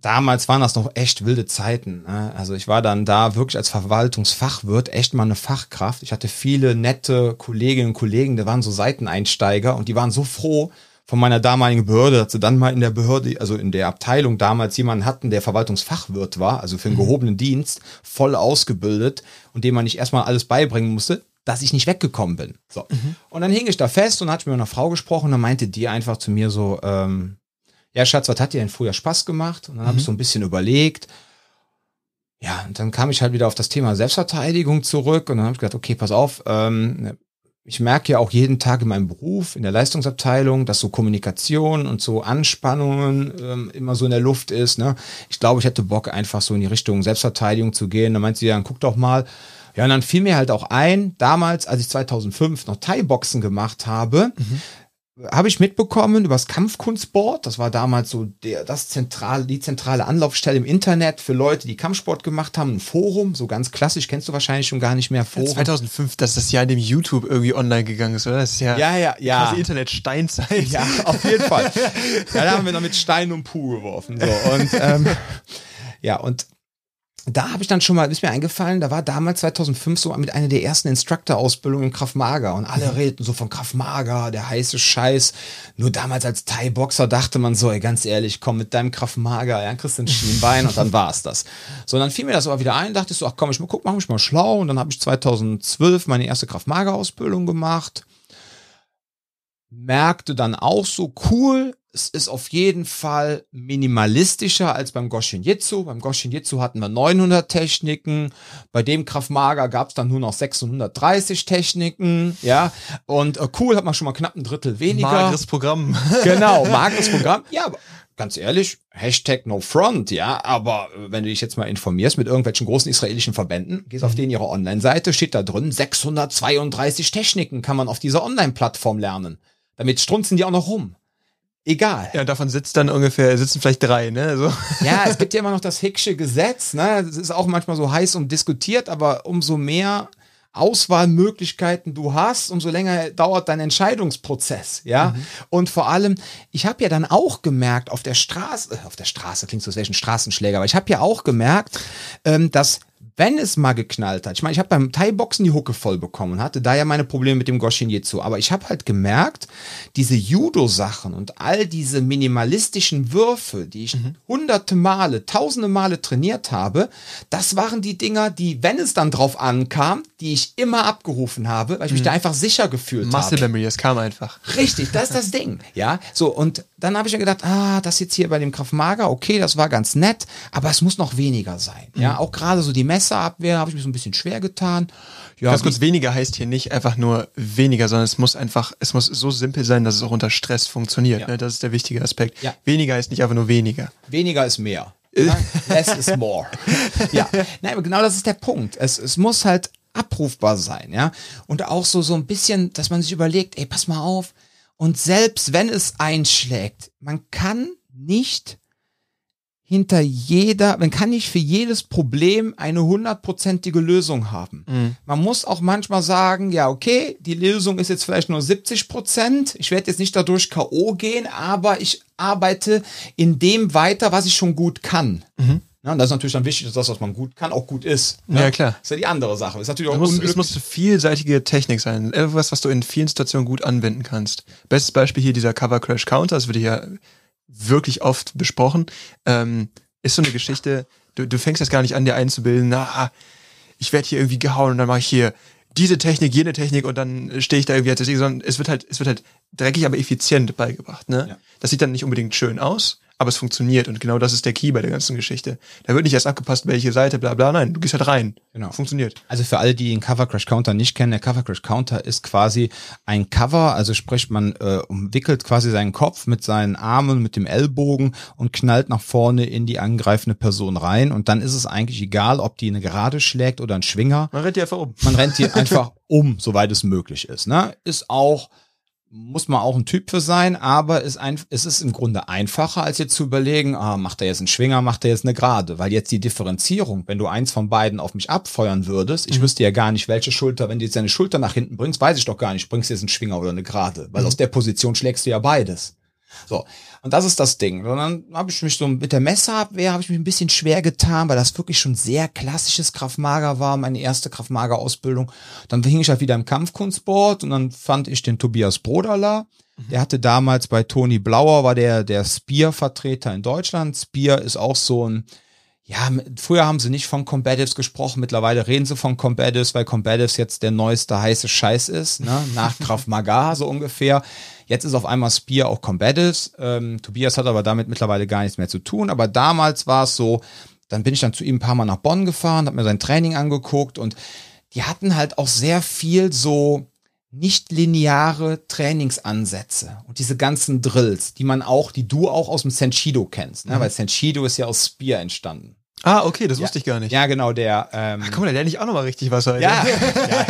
Damals waren das noch echt wilde Zeiten. Ne? Also ich war dann da wirklich als Verwaltungsfachwirt echt mal eine Fachkraft. Ich hatte viele nette Kolleginnen und Kollegen, die waren so Seiteneinsteiger und die waren so froh, von meiner damaligen Behörde, dass sie dann mal in der Behörde, also in der Abteilung damals jemanden hatten, der Verwaltungsfachwirt war, also für einen mhm. gehobenen Dienst, voll ausgebildet und dem man nicht erstmal alles beibringen musste, dass ich nicht weggekommen bin. So. Mhm. Und dann hing ich da fest und hatte mit einer Frau gesprochen und dann meinte die einfach zu mir so, ähm, ja Schatz, was hat dir denn früher Spaß gemacht? Und dann mhm. habe ich so ein bisschen überlegt. Ja, und dann kam ich halt wieder auf das Thema Selbstverteidigung zurück und dann habe ich gedacht, okay, pass auf, ähm, ich merke ja auch jeden Tag in meinem Beruf, in der Leistungsabteilung, dass so Kommunikation und so Anspannungen ähm, immer so in der Luft ist. Ne? Ich glaube, ich hätte Bock, einfach so in die Richtung Selbstverteidigung zu gehen. Da meint sie, ja, guck doch mal. Ja, und dann fiel mir halt auch ein, damals, als ich 2005 noch Thai-Boxen gemacht habe, mhm habe ich mitbekommen über das Kampfkunstboard. Das war damals so der, das zentrale, die zentrale Anlaufstelle im Internet für Leute, die Kampfsport gemacht haben. Ein Forum, so ganz klassisch, kennst du wahrscheinlich schon gar nicht mehr. Forum. 2005, das ist das Jahr, in dem YouTube irgendwie online gegangen ist, oder? Das ist ja, ja, ja, ja. Das Internet Steinzeit. Ja, auf jeden Fall. ja, da haben wir noch mit Stein und Puh geworfen. So. Und ähm, ja, und da habe ich dann schon mal, ist mir eingefallen, da war damals 2005 so mit einer der ersten Instructor-Ausbildungen in Kraftmager und alle redeten so von Kraftmager, der heiße Scheiß. Nur damals als Thai-Boxer dachte man so, ey, ganz ehrlich, komm mit deinem Kraftmager, ja, kriegst du ein Schienbein und dann war's das. So, dann fiel mir das aber wieder ein, dachte ich so, ach komm, ich mal guck, mach mich mal schlau und dann habe ich 2012 meine erste Kraftmager-Ausbildung gemacht. Merkte dann auch so cool, es ist auf jeden Fall minimalistischer als beim Goshin Jitsu. Beim Goshin Jitsu hatten wir 900 Techniken. Bei dem Kraft Maga gab es dann nur noch 630 Techniken. Ja, und äh, cool hat man schon mal knapp ein Drittel weniger. Mageres Programm. Genau, mageres Programm. Ja, aber ganz ehrlich, Hashtag no front, ja, aber äh, wenn du dich jetzt mal informierst mit irgendwelchen großen israelischen Verbänden, gehst auf mhm. denen ihre Online-Seite, steht da drin, 632 Techniken kann man auf dieser Online-Plattform lernen. Damit strunzen die auch noch rum egal. Ja, davon sitzt dann ungefähr, sitzen vielleicht drei, ne? So. Ja, es gibt ja immer noch das Hicksche Gesetz, ne? Es ist auch manchmal so heiß und diskutiert, aber umso mehr Auswahlmöglichkeiten du hast, umso länger dauert dein Entscheidungsprozess, ja. Mhm. Und vor allem, ich habe ja dann auch gemerkt, auf der Straße, äh, auf der Straße klingt so, als wäre ich ein Straßenschläger, aber ich habe ja auch gemerkt, ähm, dass wenn es mal geknallt hat, ich meine, ich habe beim Thai-Boxen die Hucke voll bekommen, hatte da ja meine Probleme mit dem Goshin Jitsu, aber ich habe halt gemerkt, diese Judo-Sachen und all diese minimalistischen Würfe, die ich mhm. hunderte Male, tausende Male trainiert habe, das waren die Dinger, die, wenn es dann drauf ankam, die ich immer abgerufen habe, weil ich mich mhm. da einfach sicher gefühlt Muscle habe. Muscle Memory, es kam einfach. Richtig, das ist das Ding. Ja, so und dann habe ich ja gedacht, ah, das jetzt hier bei dem Kraftmager, okay, das war ganz nett, aber es muss noch weniger sein. Ja, mhm. auch gerade so die Messerabwehr habe ich mich so ein bisschen schwer getan. Ja, ganz kurz, weniger heißt hier nicht einfach nur weniger, sondern es muss einfach, es muss so simpel sein, dass es auch unter Stress funktioniert. Ja. Ne? Das ist der wichtige Aspekt. Ja. Weniger heißt nicht einfach nur weniger. Weniger ist mehr. Less is more. ja, nein, aber genau das ist der Punkt. Es, es muss halt abrufbar sein, ja. Und auch so, so ein bisschen, dass man sich überlegt, ey, pass mal auf, und selbst wenn es einschlägt, man kann nicht hinter jeder, man kann nicht für jedes Problem eine hundertprozentige Lösung haben. Mhm. Man muss auch manchmal sagen, ja, okay, die Lösung ist jetzt vielleicht nur 70 Prozent. Ich werde jetzt nicht dadurch K.O. gehen, aber ich arbeite in dem weiter, was ich schon gut kann. Mhm. Ja, und das ist natürlich dann wichtig, dass das, was man gut kann, auch gut ist. Ja, ja klar. Das ist ja die andere Sache. Ist natürlich auch muss, es muss vielseitige Technik sein. Etwas, was du in vielen Situationen gut anwenden kannst. Bestes Beispiel hier dieser Cover Crash Counter, das wird hier wirklich oft besprochen. Ähm, ist so eine Geschichte, du, du fängst jetzt gar nicht an, dir einzubilden, na, ich werde hier irgendwie gehauen und dann mache ich hier diese Technik, jene Technik und dann stehe ich da irgendwie als sondern es wird halt, es wird halt dreckig, aber effizient beigebracht. Ne? Ja. Das sieht dann nicht unbedingt schön aus, aber es funktioniert und genau das ist der Key bei der ganzen Geschichte. Da wird nicht erst abgepasst, welche Seite, bla bla, nein, du gehst halt rein. Genau. Funktioniert. Also für alle, die den Cover Crash Counter nicht kennen, der Cover Crash Counter ist quasi ein Cover, also sprich, man äh, umwickelt quasi seinen Kopf mit seinen Armen, mit dem Ellbogen und knallt nach vorne in die angreifende Person rein und dann ist es eigentlich egal, ob die eine Gerade schlägt oder ein Schwinger. Man rennt die einfach um. Man rennt die einfach um, soweit es möglich ist. Ne? Ist auch muss man auch ein Typ für sein, aber ist ein, es ist im Grunde einfacher, als jetzt zu überlegen, ah, macht er jetzt einen Schwinger, macht er jetzt eine Gerade, weil jetzt die Differenzierung, wenn du eins von beiden auf mich abfeuern würdest, ich mhm. wüsste ja gar nicht, welche Schulter, wenn du jetzt deine Schulter nach hinten bringst, weiß ich doch gar nicht, bringst du jetzt einen Schwinger oder eine Gerade, weil mhm. aus der Position schlägst du ja beides. So, und das ist das Ding. Und dann habe ich mich so mit der Messerabwehr habe ich mich ein bisschen schwer getan, weil das wirklich schon sehr klassisches Kraftmager war, meine erste Kraftmager-Ausbildung. Dann hing ich halt wieder im Kampfkunstsport und dann fand ich den Tobias Broderler. Mhm. Der hatte damals bei Toni Blauer, war der der Spear-Vertreter in Deutschland. Spear ist auch so ein ja, früher haben sie nicht von Combatives gesprochen, mittlerweile reden sie von Combatives, weil Combatives jetzt der neueste heiße Scheiß ist, ne? nach Krav Maga so ungefähr. Jetzt ist auf einmal Spear auch Combatives. Ähm, Tobias hat aber damit mittlerweile gar nichts mehr zu tun, aber damals war es so, dann bin ich dann zu ihm ein paar Mal nach Bonn gefahren, habe mir sein Training angeguckt und die hatten halt auch sehr viel so nicht lineare Trainingsansätze und diese ganzen Drills, die man auch, die du auch aus dem Senshido kennst, ne? Mhm. weil Senshido ist ja aus Spear entstanden. Ah, okay, das ja, wusste ich gar nicht. Ja, genau, der. Ähm, Ach, guck mal, der lerne ich auch nochmal richtig was heute. Ja, ja,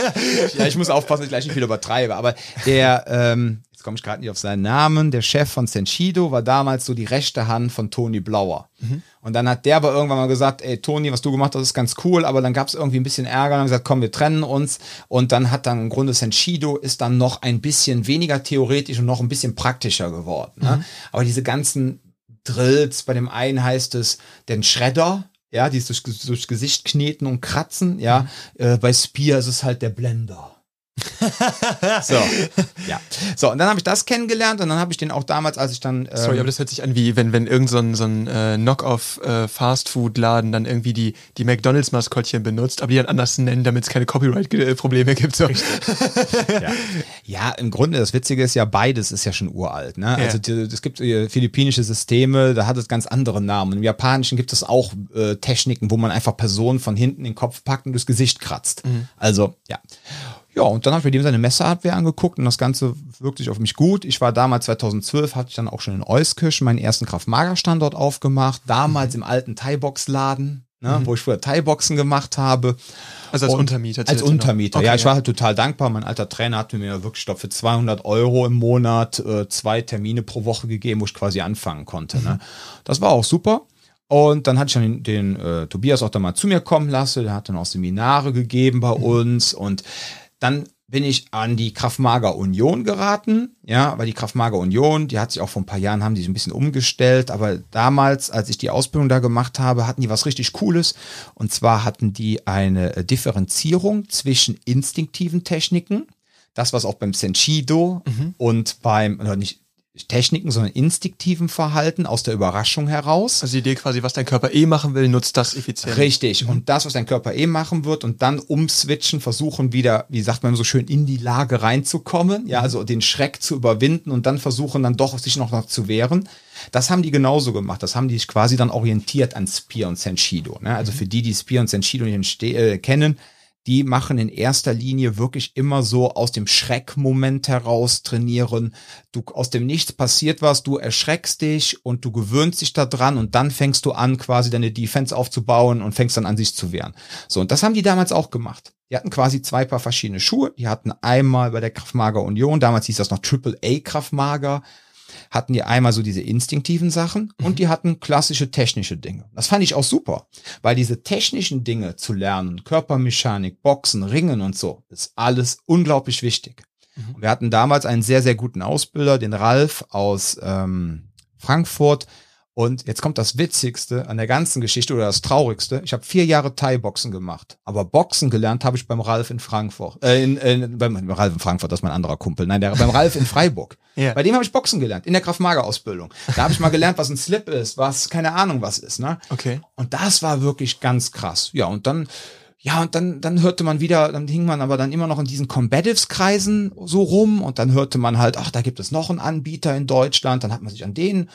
ja, ich muss aufpassen, dass ich gleich nicht viel übertreibe, aber der, ähm, komme ich gerade nicht auf seinen Namen, der Chef von Senshido war damals so die rechte Hand von Toni Blauer. Mhm. Und dann hat der aber irgendwann mal gesagt, ey Toni, was du gemacht hast, ist ganz cool, aber dann gab es irgendwie ein bisschen Ärger und haben gesagt, komm, wir trennen uns. Und dann hat dann im Grunde Senshido ist dann noch ein bisschen weniger theoretisch und noch ein bisschen praktischer geworden. Ne? Mhm. Aber diese ganzen Drills, bei dem einen heißt es den Schredder, ja, die ist durch, durchs Gesicht kneten und kratzen, ja. Mhm. Äh, bei Spear ist es halt der Blender. so, ja. So, und dann habe ich das kennengelernt und dann habe ich den auch damals, als ich dann. Ähm Sorry, aber das hört sich an wie, wenn, wenn irgend so ein, so ein äh, Knock-off-Fastfood-Laden äh, dann irgendwie die, die McDonalds-Maskottchen benutzt, aber die dann anders nennen, damit es keine Copyright-Probleme gibt. So. ja. ja, im Grunde, das Witzige ist ja, beides ist ja schon uralt. Ne? Also es gibt äh, philippinische Systeme, da hat es ganz andere Namen. Im Japanischen gibt es auch äh, Techniken, wo man einfach Personen von hinten den Kopf packt und durchs Gesicht kratzt. Mhm. Also, ja. Ja, und dann habe ich mir dem seine Messehardware angeguckt und das Ganze wirkt sich auf mich gut. Ich war damals 2012, hatte ich dann auch schon in Euskirchen meinen ersten Kraft-Mager-Standort aufgemacht. Damals mhm. im alten Thai-Box-Laden, ne, mhm. wo ich früher Thai-Boxen gemacht habe. Also als und Untermieter? Als Untermieter, okay, ja. Ich war halt total dankbar. Mein alter Trainer hat mir wirklich, glaube für 200 Euro im Monat äh, zwei Termine pro Woche gegeben, wo ich quasi anfangen konnte. Ne. Mhm. Ne? Das war auch super. Und dann hatte ich dann den, den äh, Tobias auch da mal zu mir kommen lassen. Der hat dann auch Seminare gegeben bei mhm. uns und dann bin ich an die Kraftmager Union geraten, ja, weil die Kraftmager Union, die hat sich auch vor ein paar Jahren, haben die sich ein bisschen umgestellt, aber damals, als ich die Ausbildung da gemacht habe, hatten die was richtig Cooles und zwar hatten die eine Differenzierung zwischen instinktiven Techniken, das was auch beim Senshido mhm. und beim, oder nicht, Techniken, sondern instinktiven Verhalten aus der Überraschung heraus. Also die Idee quasi, was dein Körper eh machen will, nutzt das effizient. Richtig. Mhm. Und das, was dein Körper eh machen wird und dann umswitchen, versuchen wieder, wie sagt man so schön, in die Lage reinzukommen. Ja, mhm. also den Schreck zu überwinden und dann versuchen dann doch sich noch, noch zu wehren. Das haben die genauso gemacht. Das haben die sich quasi dann orientiert an Spear und Senshido. Ne? Also mhm. für die, die Spear und Senshido nicht äh, kennen, die machen in erster Linie wirklich immer so aus dem Schreckmoment heraus trainieren. Du aus dem Nichts passiert was, du erschreckst dich und du gewöhnst dich da dran und dann fängst du an, quasi deine Defense aufzubauen und fängst dann an, sich zu wehren. So, und das haben die damals auch gemacht. Die hatten quasi zwei Paar verschiedene Schuhe. Die hatten einmal bei der Kraftmager Union, damals hieß das noch Triple A Kraftmager, hatten die einmal so diese instinktiven Sachen mhm. und die hatten klassische technische Dinge. Das fand ich auch super, weil diese technischen Dinge zu lernen, Körpermechanik, Boxen, Ringen und so, ist alles unglaublich wichtig. Mhm. Wir hatten damals einen sehr, sehr guten Ausbilder, den Ralf aus ähm, Frankfurt, und jetzt kommt das Witzigste an der ganzen Geschichte oder das Traurigste. Ich habe vier Jahre Thai-Boxen gemacht. Aber Boxen gelernt habe ich beim Ralf in Frankfurt. Äh, in, in, beim Ralf in Frankfurt, das ist mein anderer Kumpel. Nein, der, beim Ralf in Freiburg. ja. Bei dem habe ich Boxen gelernt, in der Kraft-Mager-Ausbildung. Da habe ich mal gelernt, was ein Slip ist, was keine Ahnung was ist. Ne? Okay. Und das war wirklich ganz krass. Ja, und dann ja, und dann, dann hörte man wieder, dann hing man aber dann immer noch in diesen Combatives-Kreisen so rum und dann hörte man halt, ach, da gibt es noch einen Anbieter in Deutschland, dann hat man sich an den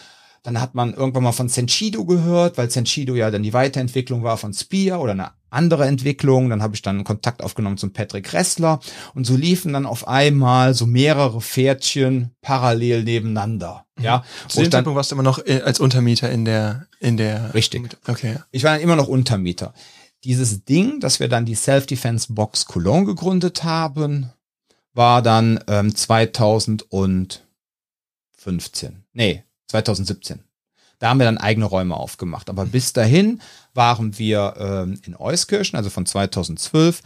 dann hat man irgendwann mal von Senshido gehört, weil Senshido ja dann die Weiterentwicklung war von Spear oder eine andere Entwicklung. Dann habe ich dann Kontakt aufgenommen zum Patrick Ressler und so liefen dann auf einmal so mehrere Pferdchen parallel nebeneinander. Mhm. Ja, zu dem Zeitpunkt warst du immer noch äh, als Untermieter in der in der richtig. Okay. Ich war dann immer noch Untermieter. Dieses Ding, dass wir dann die Self-Defense Box Cologne gegründet haben, war dann ähm, 2015. Nee, 2017. Da haben wir dann eigene Räume aufgemacht. Aber bis dahin waren wir ähm, in Euskirchen, also von 2012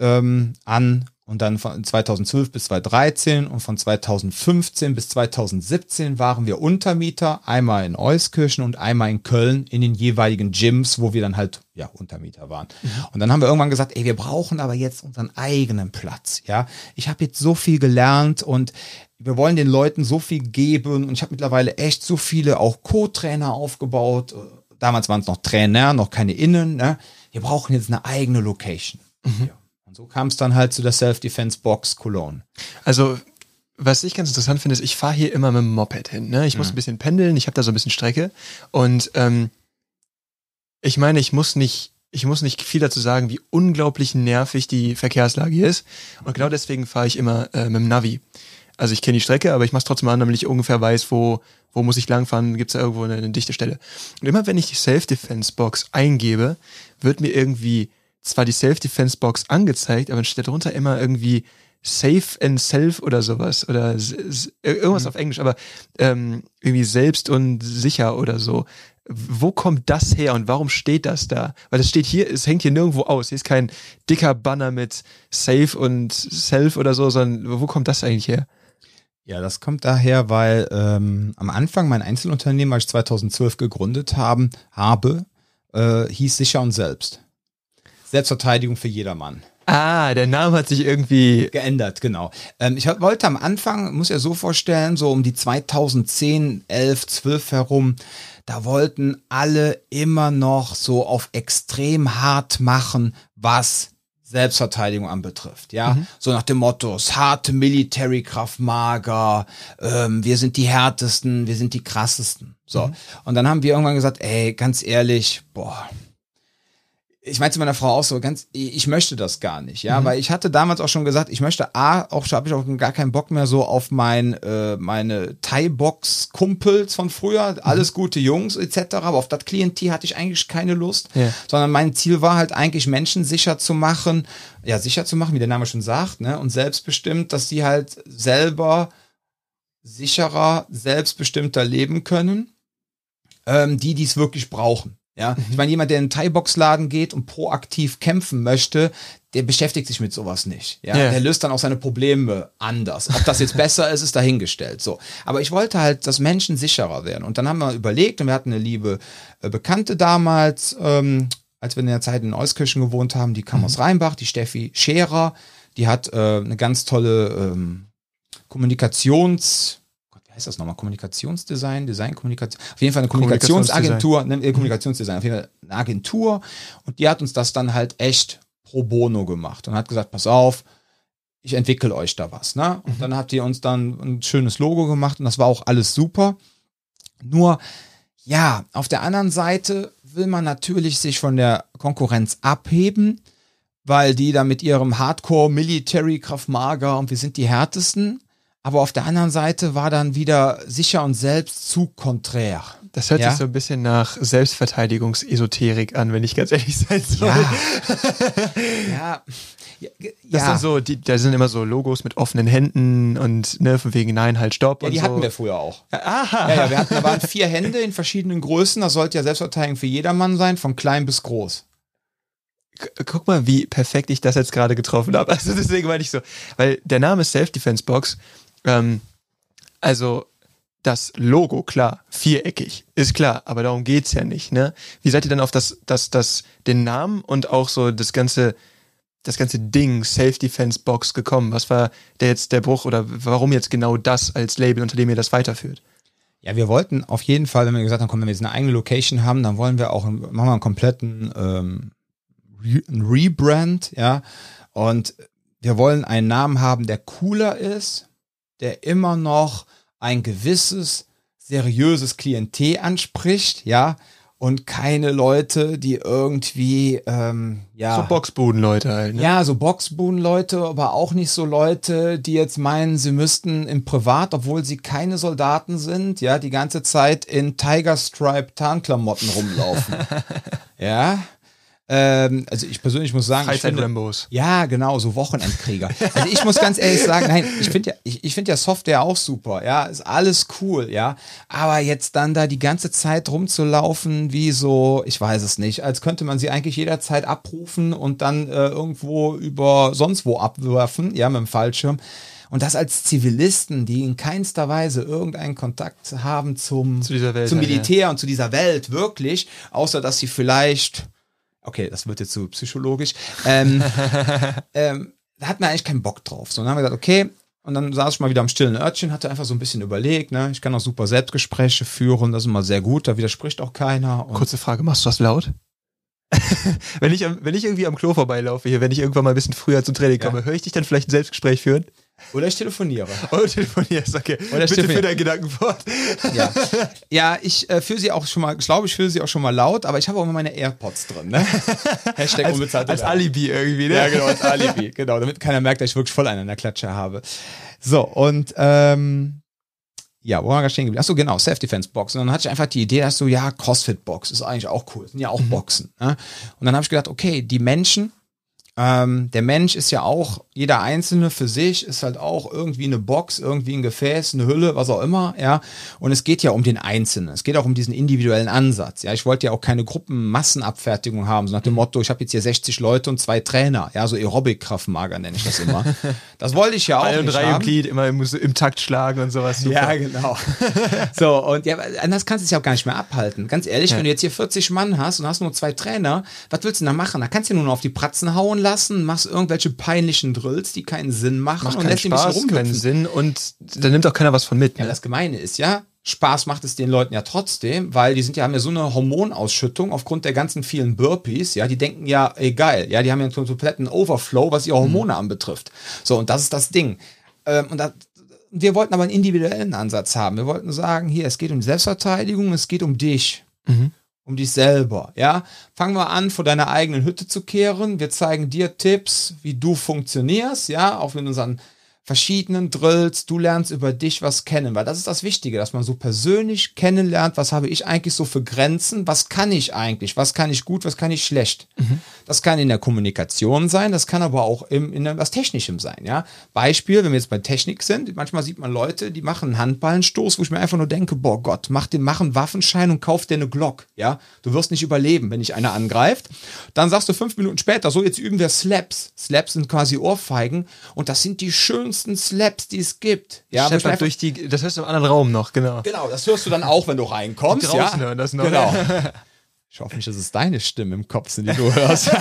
ähm, an und dann von 2012 bis 2013 und von 2015 bis 2017 waren wir Untermieter, einmal in Euskirchen und einmal in Köln in den jeweiligen Gyms, wo wir dann halt ja Untermieter waren. Mhm. Und dann haben wir irgendwann gesagt, ey, wir brauchen aber jetzt unseren eigenen Platz. Ja, ich habe jetzt so viel gelernt und wir wollen den Leuten so viel geben und ich habe mittlerweile echt so viele auch Co-Trainer aufgebaut. Damals waren es noch Trainer, noch keine Innen. Ne? Wir brauchen jetzt eine eigene Location. Mhm. Ja. Und so kam es dann halt zu der Self-Defense Box Cologne. Also was ich ganz interessant finde, ist, ich fahre hier immer mit dem Moped hin. Ne? Ich muss mhm. ein bisschen pendeln, ich habe da so ein bisschen Strecke. Und ähm, ich meine, ich muss nicht ich muss nicht viel dazu sagen, wie unglaublich nervig die Verkehrslage hier ist. Und genau deswegen fahre ich immer äh, mit dem Navi also ich kenne die Strecke, aber ich mache es trotzdem an, damit ich ungefähr weiß, wo, wo muss ich langfahren, gibt es da irgendwo eine, eine, dichte Stelle. Und immer wenn ich die Self-Defense-Box eingebe, wird mir irgendwie zwar die Self-Defense-Box angezeigt, aber dann steht darunter immer irgendwie Safe and Self oder sowas oder irgendwas mhm. auf Englisch, aber ähm, irgendwie selbst und sicher oder so. Wo kommt das her und warum steht das da? Weil das steht hier, es hängt hier nirgendwo aus. Hier ist kein dicker Banner mit Safe und Self oder so, sondern wo kommt das eigentlich her? Ja, das kommt daher, weil ähm, am Anfang mein Einzelunternehmen, als ich 2012 gegründet haben, habe, äh, hieß Sicher und Selbst. Selbstverteidigung für jedermann. Ah, der Name hat sich irgendwie geändert, genau. Ähm, ich wollte am Anfang, muss ja so vorstellen, so um die 2010, 11, 12 herum, da wollten alle immer noch so auf extrem hart machen, was Selbstverteidigung anbetrifft, ja, mhm. so nach dem Motto, harte Military Kraft mager, ähm, wir sind die härtesten, wir sind die krassesten, so. Mhm. Und dann haben wir irgendwann gesagt, ey, ganz ehrlich, boah, ich meinte zu meiner Frau auch so ganz, ich möchte das gar nicht, ja, mhm. weil ich hatte damals auch schon gesagt, ich möchte A, auch habe ich auch gar keinen Bock mehr so auf mein äh, meine Thai-Box Kumpels von früher, mhm. alles gute Jungs etc. Aber auf das Klientel hatte ich eigentlich keine Lust, ja. sondern mein Ziel war halt eigentlich Menschen sicher zu machen, ja sicher zu machen, wie der Name schon sagt, ne, und selbstbestimmt, dass sie halt selber sicherer, selbstbestimmter leben können, ähm, die dies wirklich brauchen. Ja, mhm. ich meine, jemand, der in einen Thai-Box-Laden geht und proaktiv kämpfen möchte, der beschäftigt sich mit sowas nicht. Ja, yeah. der löst dann auch seine Probleme anders. Ob das jetzt besser ist, ist dahingestellt. So, aber ich wollte halt, dass Menschen sicherer werden. Und dann haben wir überlegt und wir hatten eine liebe äh, Bekannte damals, ähm, als wir in der Zeit in Euskirchen gewohnt haben, die kam mhm. aus Rheinbach, die Steffi Scherer, die hat äh, eine ganz tolle ähm, Kommunikations heißt das nochmal? Kommunikationsdesign, Design, Kommunikation. Auf jeden Fall eine Kommunikationsagentur, ne, äh, Kommunikationsdesign, auf jeden Fall eine Agentur. Und die hat uns das dann halt echt pro bono gemacht und hat gesagt, pass auf, ich entwickle euch da was. Ne? Und mhm. dann habt ihr uns dann ein schönes Logo gemacht und das war auch alles super. Nur, ja, auf der anderen Seite will man natürlich sich von der Konkurrenz abheben, weil die da mit ihrem Hardcore Military Kraft Mager und wir sind die härtesten aber auf der anderen Seite war dann wieder sicher und selbst zu konträr. Das hört ja? sich so ein bisschen nach Selbstverteidigungsesoterik an, wenn ich ganz ehrlich sein soll. Ja. ja. Ja, das ja. so, die, da sind immer so Logos mit offenen Händen und ne, von wegen Nein, halt, Stopp. Ja, die so. hatten wir früher auch. Aha. Ja, ja, wir hatten, da waren vier Hände in verschiedenen Größen. Das sollte ja Selbstverteidigung für jedermann sein, von klein bis groß. Guck mal, wie perfekt ich das jetzt gerade getroffen habe. Also deswegen meine ich so, weil der Name ist Self-Defense Box ähm, also das Logo, klar, viereckig, ist klar, aber darum geht's ja nicht, ne? Wie seid ihr dann auf das, das, das, den Namen und auch so das ganze, das ganze Ding, Self-Defense-Box gekommen? Was war der jetzt der Bruch oder warum jetzt genau das als Label, unter dem ihr das weiterführt? Ja, wir wollten auf jeden Fall, wenn wir gesagt haben, komm, wenn wir jetzt eine eigene Location haben, dann wollen wir auch, machen wir einen kompletten ähm, Re Rebrand, ja. Und wir wollen einen Namen haben, der cooler ist, der immer noch ein gewisses seriöses Klientel anspricht, ja, und keine Leute, die irgendwie, ähm, ja. So Boxbudenleute halt, ne? Ja, so Boxbudenleute, aber auch nicht so Leute, die jetzt meinen, sie müssten im Privat, obwohl sie keine Soldaten sind, ja, die ganze Zeit in Tiger Stripe Tarnklamotten rumlaufen. ja. Ähm, also ich persönlich muss sagen, Freizeit ich Rambos. Ja, genau, so Wochenendkrieger. Also ich muss ganz ehrlich sagen, nein, ich finde ja, ich, ich finde ja Software auch super, ja, ist alles cool, ja. Aber jetzt dann da die ganze Zeit rumzulaufen, wie so, ich weiß es nicht, als könnte man sie eigentlich jederzeit abrufen und dann äh, irgendwo über sonst wo abwerfen, ja, mit dem Fallschirm. Und das als Zivilisten, die in keinster Weise irgendeinen Kontakt haben zum, zu Welt, zum Militär ja. und zu dieser Welt, wirklich, außer dass sie vielleicht okay, das wird jetzt zu so psychologisch, ähm, ähm, da hatten wir eigentlich keinen Bock drauf. So, dann haben wir gesagt, okay, und dann saß ich mal wieder am stillen Örtchen, hatte einfach so ein bisschen überlegt, ne? Ich kann auch super Selbstgespräche führen, das ist immer sehr gut, da widerspricht auch keiner. Kurze Frage, machst du das laut? wenn, ich, wenn ich irgendwie am Klo vorbeilaufe hier, wenn ich irgendwann mal ein bisschen früher zum Training komme, ja. höre ich dich dann vielleicht ein Selbstgespräch führen? Oder ich telefoniere. Oder telefonierst, okay. Oder Bitte für dein Gedankenwort. Ja, ja ich äh, führe sie auch schon mal, ich glaube, ich führe sie auch schon mal laut, aber ich habe auch immer meine AirPods drin. Ne? Hashtag als, unbezahlte Als Alibi irgendwie, ne? Ja, genau, als Alibi. genau, damit keiner merkt, dass ich wirklich voll einen in der Klatsche habe. So, und ähm, ja, wo waren wir stehen geblieben? Achso, genau, Self-Defense-Box. Und dann hatte ich einfach die Idee, dass so, ja, CrossFit-Box ist eigentlich auch cool. Sind ja auch mhm. Boxen. Ne? Und dann habe ich gedacht, okay, die Menschen, ähm, der Mensch ist ja auch, jeder Einzelne für sich ist halt auch irgendwie eine Box, irgendwie ein Gefäß, eine Hülle, was auch immer, ja. Und es geht ja um den Einzelnen. Es geht auch um diesen individuellen Ansatz. Ja, ich wollte ja auch keine Gruppenmassenabfertigung haben, so nach dem Motto, ich habe jetzt hier 60 Leute und zwei Trainer, ja, so Aerobic-Kraftmager nenne ich das immer. Das wollte ich ja auch. Drei und drei im Glied, immer im, im, Takt schlagen und sowas. Super. Ja, genau. so, und ja, anders kannst du es ja auch gar nicht mehr abhalten. Ganz ehrlich, ja. wenn du jetzt hier 40 Mann hast und hast nur zwei Trainer, was willst du denn da machen? Da kannst du nur noch auf die Pratzen hauen lassen, machst irgendwelche peinlichen Drills, die keinen Sinn machen Macht und keinen lässt ihn ein bisschen Spaß, keinen Sinn und da nimmt auch keiner was von mit. Ja, Ne? das Gemeine ist ja, Spaß macht es den Leuten ja trotzdem, weil die sind ja, haben ja so eine Hormonausschüttung aufgrund der ganzen vielen Burpees, ja, die denken ja, ey, geil, ja, die haben ja einen kompletten Overflow, was ihre Hormone anbetrifft. So, und das ist das Ding. Ähm, und da, wir wollten aber einen individuellen Ansatz haben. Wir wollten sagen, hier, es geht um Selbstverteidigung, es geht um dich. Um dich selber, ja. Fangen wir an, vor deiner eigenen Hütte zu kehren. Wir zeigen dir Tipps, wie du funktionierst, ja, auch in unseren verschiedenen Drills. Du lernst über dich was kennen, weil das ist das Wichtige, dass man so persönlich kennenlernt, was habe ich eigentlich so für Grenzen, was kann ich eigentlich, was kann ich gut, was kann ich schlecht. Das kann in der Kommunikation sein, das kann aber auch im, in was Technischem sein, ja. Beispiel, wenn wir jetzt bei Technik sind, manchmal sieht man Leute, die machen einen Handballenstoß, wo ich mir einfach nur denke, boah Gott, mach den, mach einen Waffenschein und kauf dir eine Glock, ja. Du wirst nicht überleben, wenn dich einer angreift. Dann sagst du fünf Minuten später, so jetzt üben wir Slaps. Slaps sind quasi Ohrfeigen und das sind die schönsten Slaps, die es gibt. Ja, einfach- durch die, das hörst du im anderen Raum noch, genau. Genau, das hörst du dann auch, wenn du reinkommst. Die draußen ja? hören das noch. Genau. Ich hoffe nicht, dass es deine Stimmen im Kopf sind, die du hörst.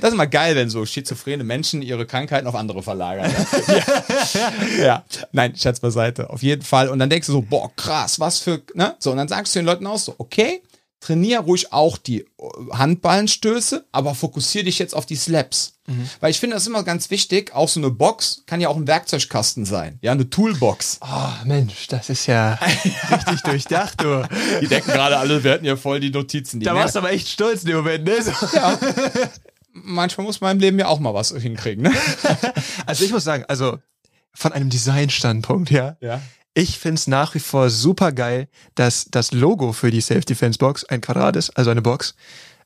Das ist immer geil, wenn so schizophrene Menschen ihre Krankheiten auf andere verlagern. Ja. ja. ja. Nein, Scherz beiseite. Auf jeden Fall. Und dann denkst du so, boah, krass, was für, ne? So, und dann sagst du den Leuten auch so, okay, trainier ruhig auch die äh, Handballenstöße, aber fokussier dich jetzt auf die Slaps. Weil ich finde das immer ganz wichtig, auch so eine Box kann ja auch ein Werkzeugkasten sein. Ja, eine Toolbox. Oh, Mensch, das ist ja richtig durchdacht, du. Die denken gerade alle, wir hätten ja voll die Notizen. Die Da warst du aber echt stolz in dem Moment, ne? So. manchmal muss man im Leben ja auch mal was hinkriegen, ne? Also ich muss sagen, also von einem Designstandpunkt, ja. Ja. Ich find's nach wie vor super geil, dass das Logo für die Self-Defense-Box ein Quadrat ist, also eine Box,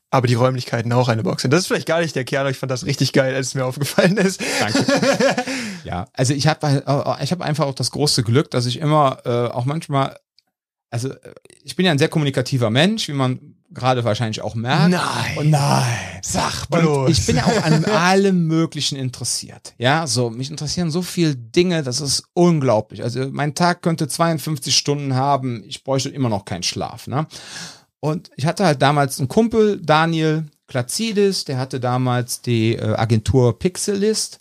aber die Räumlichkeiten auch eine Box sind. Das ist vielleicht gar nicht der Kern, aber ich fand das richtig geil, als es mir aufgefallen ist. Danke. ja, also ich habe ich hab einfach auch das große Glück, dass ich immer äh, auch manchmal, also äh, ich bin ja ein sehr kommunikativer Mensch, wie man gerade wahrscheinlich auch merkt. Nein. Und nein. Sag Und ich bin ja auch an allem Möglichen interessiert. Ja, so, mich interessieren so viele Dinge, das ist unglaublich. Also, mein Tag könnte 52 Stunden haben, ich bräuchte immer noch keinen Schlaf, ne? Und ich hatte halt damals einen Kumpel, Daniel Klazidis, der hatte damals die äh, Agentur Pixelist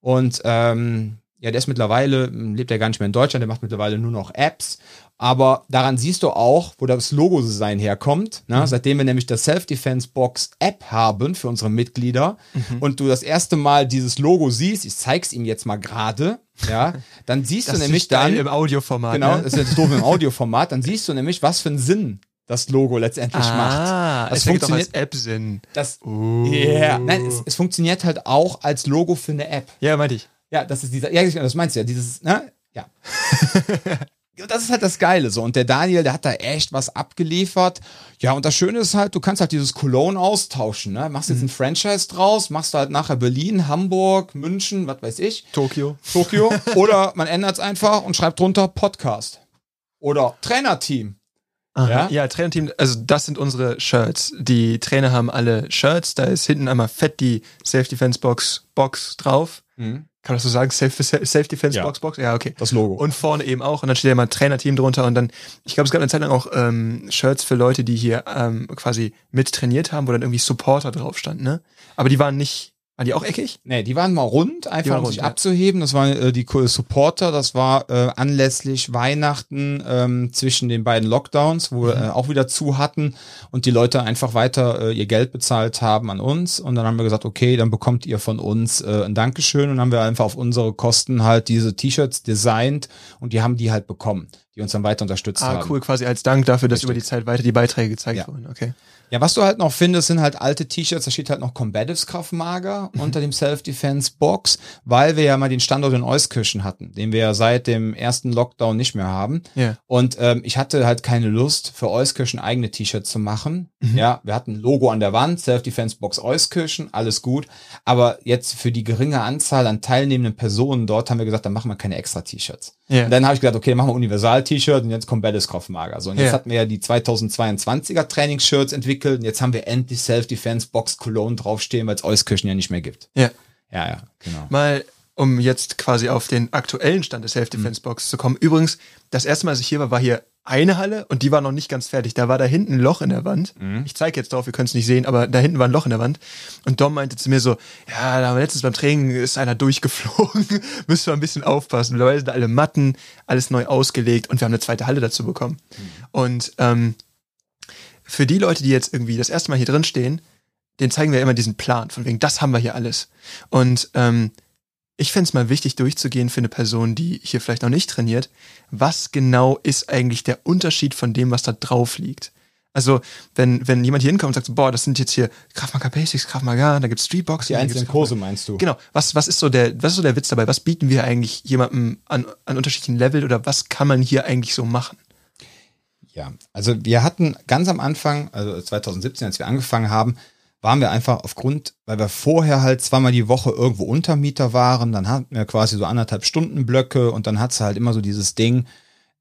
und ähm, ja, der ist mittlerweile, lebt ja gar nicht mehr in Deutschland, der macht mittlerweile nur noch Apps. Aber daran siehst du auch, wo das Logo-Design herkommt. Ne? Seitdem wir nämlich das Self-Defense-Box-App haben für unsere Mitglieder und du das erste Mal dieses Logo siehst, ich zeig's ihm jetzt mal gerade, ja, dann siehst das du nämlich dann, im Audioformat. genau, ne? das ist jetzt doof im Audioformat, dann siehst du nämlich, was für einen Sinn das Logo letztendlich ah, macht. Das es ergibt auch als funktioniert, App-Sinn. das, Uh. yeah, nein, es, es funktioniert halt auch als Logo für eine App. Ja, meinte ich. Ja, das ist dieser, ja, das meinst du ja, dieses, ne? Ja. Das ist halt das Geile so. Und der Daniel, der hat da echt was abgeliefert. Ja, und das Schöne ist halt, du kannst halt dieses Cologne austauschen, ne? Machst jetzt ein Franchise draus, machst du halt nachher Berlin, Hamburg, München, was weiß ich, Tokio. Tokio. oder man ändert es einfach und schreibt drunter Podcast. Oder Trainerteam. Aha. Ja? Ja, Trainerteam, also das sind unsere Shirts. Die Trainer haben alle Shirts, da ist hinten einmal fett die Self-Defense-Box Box drauf. Kann man das so sagen? Self- Self-Defense-Box Ja. Box? Ja, okay. Das Logo. Und vorne eben auch. Und dann steht ja mal Trainerteam drunter. Und dann, ich glaube, es gab eine Zeit lang auch ähm, Shirts für Leute, die hier ähm, quasi mit trainiert haben, wo dann irgendwie Supporter drauf stand, ne? Aber die waren nicht, waren die auch eckig? Nee, die waren mal rund, einfach um rund, sich ja. abzuheben. Das waren äh, die Supporter. Das war äh, anlässlich Weihnachten ähm, zwischen den beiden Lockdowns, wo wir Mhm. äh, auch wieder zu hatten und die Leute einfach weiter äh, ihr Geld bezahlt haben an uns. Und dann haben wir gesagt, okay, dann bekommt ihr von uns äh, ein Dankeschön. Und dann haben wir einfach auf unsere Kosten halt diese T-Shirts designt und die haben die halt bekommen, die uns dann weiter unterstützt Ah, haben. cool, quasi als Dank dafür, dass Richtig. über die Zeit weiter die Beiträge gezeigt Ja. wurden. Okay. Ja, was du halt noch findest, sind halt alte T-Shirts, da steht halt noch Combatives Kraftmager Mhm. unter dem Self-Defense Box, weil wir ja mal den Standort in Euskirchen hatten, den wir ja seit dem ersten Lockdown nicht mehr haben. Ja. Und ähm, ich hatte halt keine Lust, für Euskirchen eigene T-Shirts zu machen. Mhm. Ja, wir hatten ein Logo an der Wand, Self-Defense Box Euskirchen, alles gut. Aber jetzt für die geringe Anzahl an teilnehmenden Personen dort haben wir gesagt, dann machen wir keine extra T-Shirts. Ja. Und dann habe ich gedacht, okay, machen wir Universal-T-Shirt und jetzt Belles Kraftmager. So, und jetzt Ja. hatten wir ja die 2022er Trainingsshirts entwickelt und jetzt haben wir endlich Self-Defense Box Cologne draufstehen, weil es Euskirchen ja nicht mehr gibt. Ja. Ja, ja, genau. Mal, um jetzt quasi auf den aktuellen Stand der Self-Defense-Box zu kommen. Übrigens, das erste Mal, als ich hier war, war hier eine Halle und die war noch nicht ganz fertig. Da war da hinten ein Loch in der Wand. Mhm. Ich zeige jetzt drauf, ihr könnt es nicht sehen, aber da hinten war ein Loch in der Wand. Und Dom meinte zu mir so, ja, da haben wir letztens beim Training ist einer durchgeflogen, müssen wir ein bisschen aufpassen. Mittlerweile sind alle Matten, alles neu ausgelegt und wir haben eine zweite Halle dazu bekommen. Mhm. Und ähm, für die Leute, die jetzt irgendwie das erste Mal hier drin stehen, den zeigen wir immer diesen Plan, von wegen, das haben wir hier alles. Und ähm, ich fände es mal wichtig durchzugehen für eine Person, die hier vielleicht noch nicht trainiert. Was genau ist eigentlich der Unterschied von dem, was da drauf liegt? Also, wenn, wenn jemand hier hinkommt und sagt, boah, das sind jetzt hier Krav Maga Basics, Krav Maga, da gibt's Streetboxing. Die einzelnen Kurse meinst du? Genau. Was, was ist so der, was ist so der Witz dabei? Was bieten wir eigentlich jemandem an, an unterschiedlichen Level oder was kann man hier eigentlich so machen? Ja, also wir hatten ganz am Anfang, also 2017, als wir angefangen haben, waren wir einfach aufgrund, weil wir vorher halt zweimal die Woche irgendwo Untermieter waren, dann hatten wir quasi so anderthalb Stunden Blöcke und dann hat's halt immer so dieses Ding,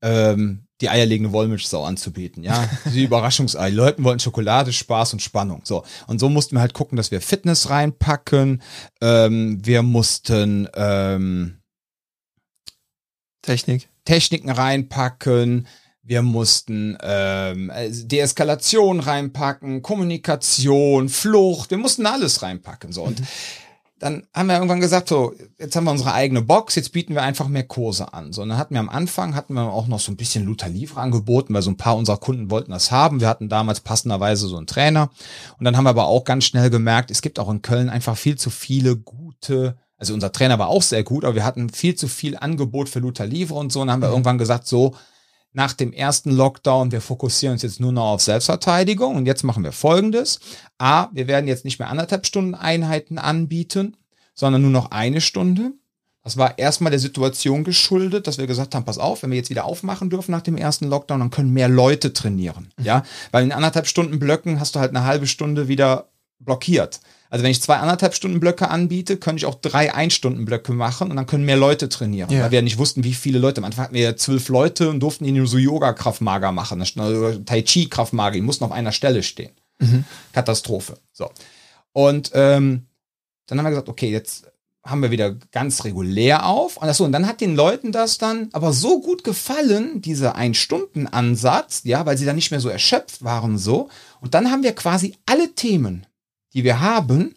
ähm, die eierlegende Wollmilchsau anzubieten, ja. Die Überraschungsei. Die Leute wollten Schokolade, Spaß und Spannung. So. Und so mussten wir halt gucken, dass wir Fitness reinpacken. Ähm, wir mussten ähm, Technik. Techniken reinpacken. Wir mussten ähm, Deeskalation reinpacken, Kommunikation, Flucht, wir mussten alles reinpacken. So. Und mhm. dann haben wir irgendwann gesagt, so, jetzt haben wir unsere eigene Box, jetzt bieten wir einfach mehr Kurse an. So, und dann hatten wir am Anfang, hatten wir auch noch so ein bisschen Luther Livre angeboten, weil so ein paar unserer Kunden wollten das haben. Wir hatten damals passenderweise so einen Trainer. Und dann haben wir aber auch ganz schnell gemerkt, es gibt auch in Köln einfach viel zu viele gute also unser Trainer war auch sehr gut, aber wir hatten viel zu viel Angebot für Luther Livre und so. Und dann haben wir mhm. irgendwann gesagt, so, nach dem ersten Lockdown, wir fokussieren uns jetzt nur noch auf Selbstverteidigung und jetzt machen wir Folgendes. A, wir werden jetzt nicht mehr anderthalb Stunden Einheiten anbieten, sondern nur noch eine Stunde. Das war erstmal der Situation geschuldet, dass wir gesagt haben, pass auf, wenn wir jetzt wieder aufmachen dürfen nach dem ersten Lockdown, dann können mehr Leute trainieren. Ja, weil in anderthalb Stunden Blöcken hast du halt eine halbe Stunde wieder blockiert. Also wenn ich zwei anderthalb Stunden Blöcke anbiete, könnte ich auch drei Ein-Stunden-Blöcke machen und dann können mehr Leute trainieren. Ja. Weil wir ja nicht wussten, wie viele Leute. Am Anfang hatten wir ja zwölf Leute und durften nur so Yoga-Kraftmager machen. Also Tai Chi-Kraftmager, die mussten auf einer Stelle stehen. Mhm. Katastrophe. So. Und ähm, dann haben wir gesagt, okay, jetzt haben wir wieder ganz regulär auf. Und, achso, und dann hat den Leuten das dann aber so gut gefallen, dieser Ein-Stunden-Ansatz, ja, weil sie dann nicht mehr so erschöpft waren so. Und dann haben wir quasi alle Themen die wir haben,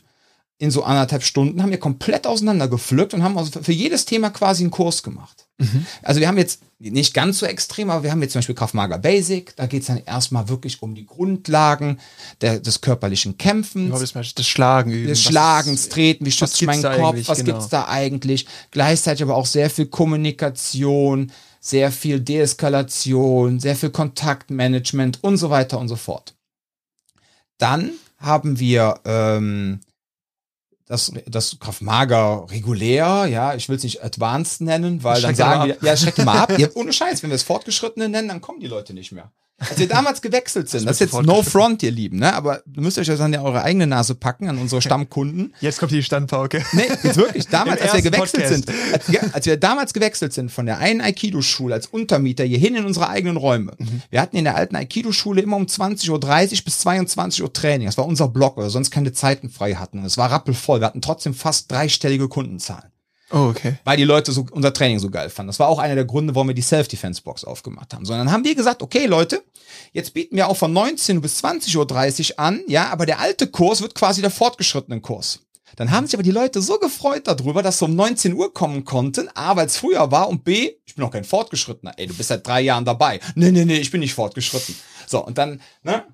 in so anderthalb Stunden, haben wir komplett auseinandergepflückt und haben also für jedes Thema quasi einen Kurs gemacht. Mhm. Also wir haben jetzt nicht ganz so extrem, aber wir haben jetzt zum Beispiel Kraftmager Basic, da geht es dann erstmal wirklich um die Grundlagen der, des körperlichen Kämpfens. Ja, des Schlagen Des Schlagens, Treten, wie schütze ich meinen Kopf, was genau. gibt's da eigentlich? Gleichzeitig aber auch sehr viel Kommunikation, sehr viel Deeskalation, sehr viel Kontaktmanagement und so weiter und so fort. Dann haben wir ähm, das, das Kraftmager regulär, ja, ich will es nicht advanced nennen, weil dann sagen wir, ja, schreckt mal ab. Ihr, ohne Scheiß, wenn wir es Fortgeschrittene nennen, dann kommen die Leute nicht mehr. Als wir damals gewechselt sind, das, das ist jetzt no front, ihr Lieben, ne? Aber müsst euch das an eure eigene Nase packen, an unsere Stammkunden. Jetzt kommt die Standpauke. Nee, jetzt wirklich. Damals, als wir gewechselt Podcast. sind, als, als, wir damals gewechselt sind von der einen Aikido-Schule als Untermieter hierhin in unsere eigenen Räume. Mhm. Wir hatten in der alten Aikido-Schule immer um 20.30 Uhr bis 22 Uhr Training. Das war unser Block, weil wir sonst keine Zeiten frei hatten. Und es war rappelvoll. Wir hatten trotzdem fast dreistellige Kundenzahlen. Oh, okay. Weil die Leute so unser Training so geil fanden. Das war auch einer der Gründe, warum wir die Self-Defense-Box aufgemacht haben. Sondern haben wir gesagt, okay, Leute, jetzt bieten wir auch von 19 bis 20.30 Uhr an, ja, aber der alte Kurs wird quasi der fortgeschrittene Kurs. Dann haben sich aber die Leute so gefreut darüber, dass sie um 19 Uhr kommen konnten. A, weil es früher war und B, ich bin noch kein Fortgeschrittener. Ey, du bist seit drei Jahren dabei. Nee, nee, nee, ich bin nicht fortgeschritten. So, und dann, ne?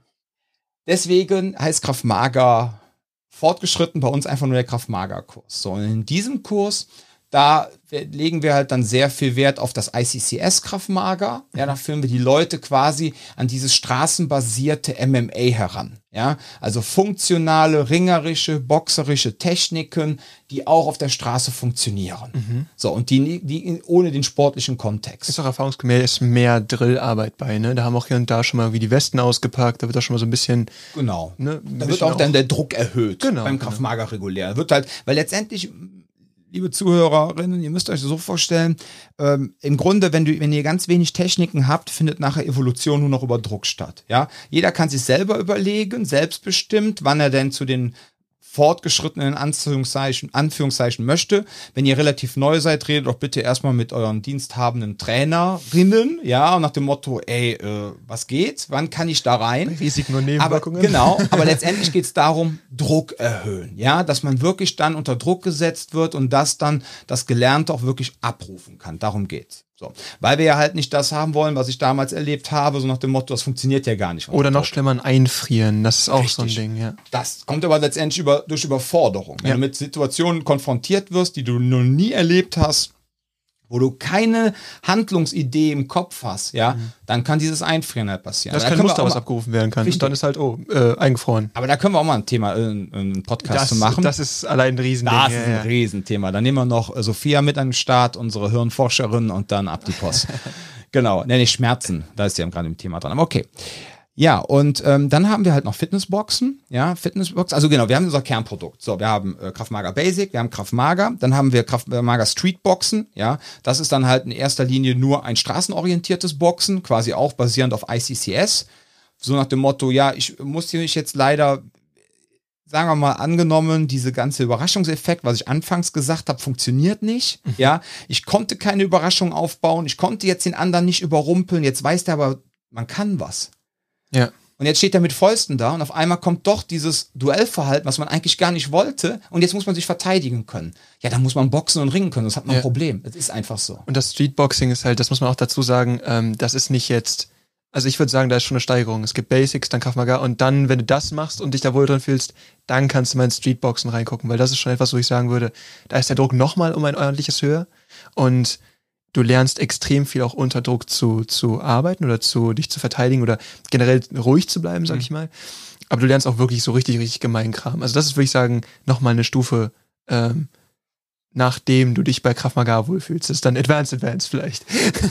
Deswegen heißt Kraftmager fortgeschritten bei uns einfach nur der Kraftmager-Kurs. So, und in diesem Kurs da legen wir halt dann sehr viel Wert auf das ICCS-Kraftmager. Ja, da führen wir die Leute quasi an dieses straßenbasierte MMA heran. Ja, also funktionale, ringerische, boxerische Techniken, die auch auf der Straße funktionieren. Mhm. So, und die, die ohne den sportlichen Kontext. Ist auch erfahrungsgemäß mehr Drillarbeit bei, ne? Da haben auch hier und da schon mal wie die Westen ausgepackt, da wird auch schon mal so ein bisschen. Genau. Ne, ein da wird auch, auch dann der Druck erhöht genau, beim genau. Kraftmager regulär. Wird halt, weil letztendlich liebe Zuhörerinnen, ihr müsst euch so vorstellen, ähm, im Grunde, wenn, du, wenn ihr ganz wenig Techniken habt, findet nachher Evolution nur noch über Druck statt. Ja? Jeder kann sich selber überlegen, selbstbestimmt, wann er denn zu den fortgeschrittenen Anführungszeichen, Anführungszeichen möchte. Wenn ihr relativ neu seid, redet doch bitte erstmal mit euren diensthabenden Trainerinnen, ja, und nach dem Motto, ey, äh, was geht? Wann kann ich da rein? Risiken und Nebenwirkungen. Aber, genau, aber letztendlich geht es darum, Druck erhöhen, ja, dass man wirklich dann unter Druck gesetzt wird und das dann das Gelernte auch wirklich abrufen kann. Darum geht's. So. Weil wir ja halt nicht das haben wollen, was ich damals erlebt habe, so nach dem Motto, das funktioniert ja gar nicht. Oder noch schlimmer, ein Einfrieren, das ist auch Richtig. so ein Ding, ja. Das kommt aber letztendlich über, durch Überforderung. Wenn ja. du mit Situationen konfrontiert wirst, die du noch nie erlebt hast, wo du keine Handlungsidee im Kopf hast, ja, mhm. dann kann dieses Einfrieren halt passieren. Das kein Muster, was abgerufen werden kann. Richtig. Und dann ist halt, oh, äh, eingefroren. Aber da können wir auch mal ein Thema, äh, einen Podcast das, zu machen. Das ist allein ein Riesending. Das ist ein ja. Riesenthema. Dann nehmen wir noch äh, Sophia mit an den Start, unsere Hirnforscherin und dann ab die Post. genau, nenne ich Schmerzen. Da ist ja gerade im Thema dran. Aber okay. Ja, und ähm, dann haben wir halt noch Fitnessboxen, ja, Fitnessboxen. Also genau, wir haben unser Kernprodukt. So, wir haben äh, Kraftmager Basic, wir haben Kraftmager, dann haben wir Kraftmager Streetboxen, ja. Das ist dann halt in erster Linie nur ein straßenorientiertes Boxen, quasi auch basierend auf ICCS. So nach dem Motto, ja, ich muss hier jetzt leider sagen wir mal angenommen, diese ganze Überraschungseffekt, was ich anfangs gesagt habe, funktioniert nicht. Mhm. Ja, ich konnte keine Überraschung aufbauen, ich konnte jetzt den anderen nicht überrumpeln. Jetzt weiß der aber, man kann was. Ja. Und jetzt steht er mit Fäusten da und auf einmal kommt doch dieses Duellverhalten, was man eigentlich gar nicht wollte. Und jetzt muss man sich verteidigen können. Ja, da muss man boxen und ringen können. Das hat man ja. ein Problem. Das ist einfach so. Und das Streetboxing ist halt, das muss man auch dazu sagen, ähm, das ist nicht jetzt, also ich würde sagen, da ist schon eine Steigerung. Es gibt Basics, dann Krav Maga und dann, wenn du das machst und dich da wohl drin fühlst, dann kannst du mal in Streetboxen reingucken, weil das ist schon etwas, wo ich sagen würde, da ist der Druck nochmal um ein ordentliches höher. Und du lernst extrem viel auch unter Druck zu, zu arbeiten oder zu dich zu verteidigen oder generell ruhig zu bleiben, sag mhm. ich mal. Aber du lernst auch wirklich so richtig, richtig gemein Kram. Also das ist, würde ich sagen, nochmal eine Stufe ähm, nachdem du dich bei Krav Maga wohlfühlst. Das ist dann Advanced Advanced vielleicht.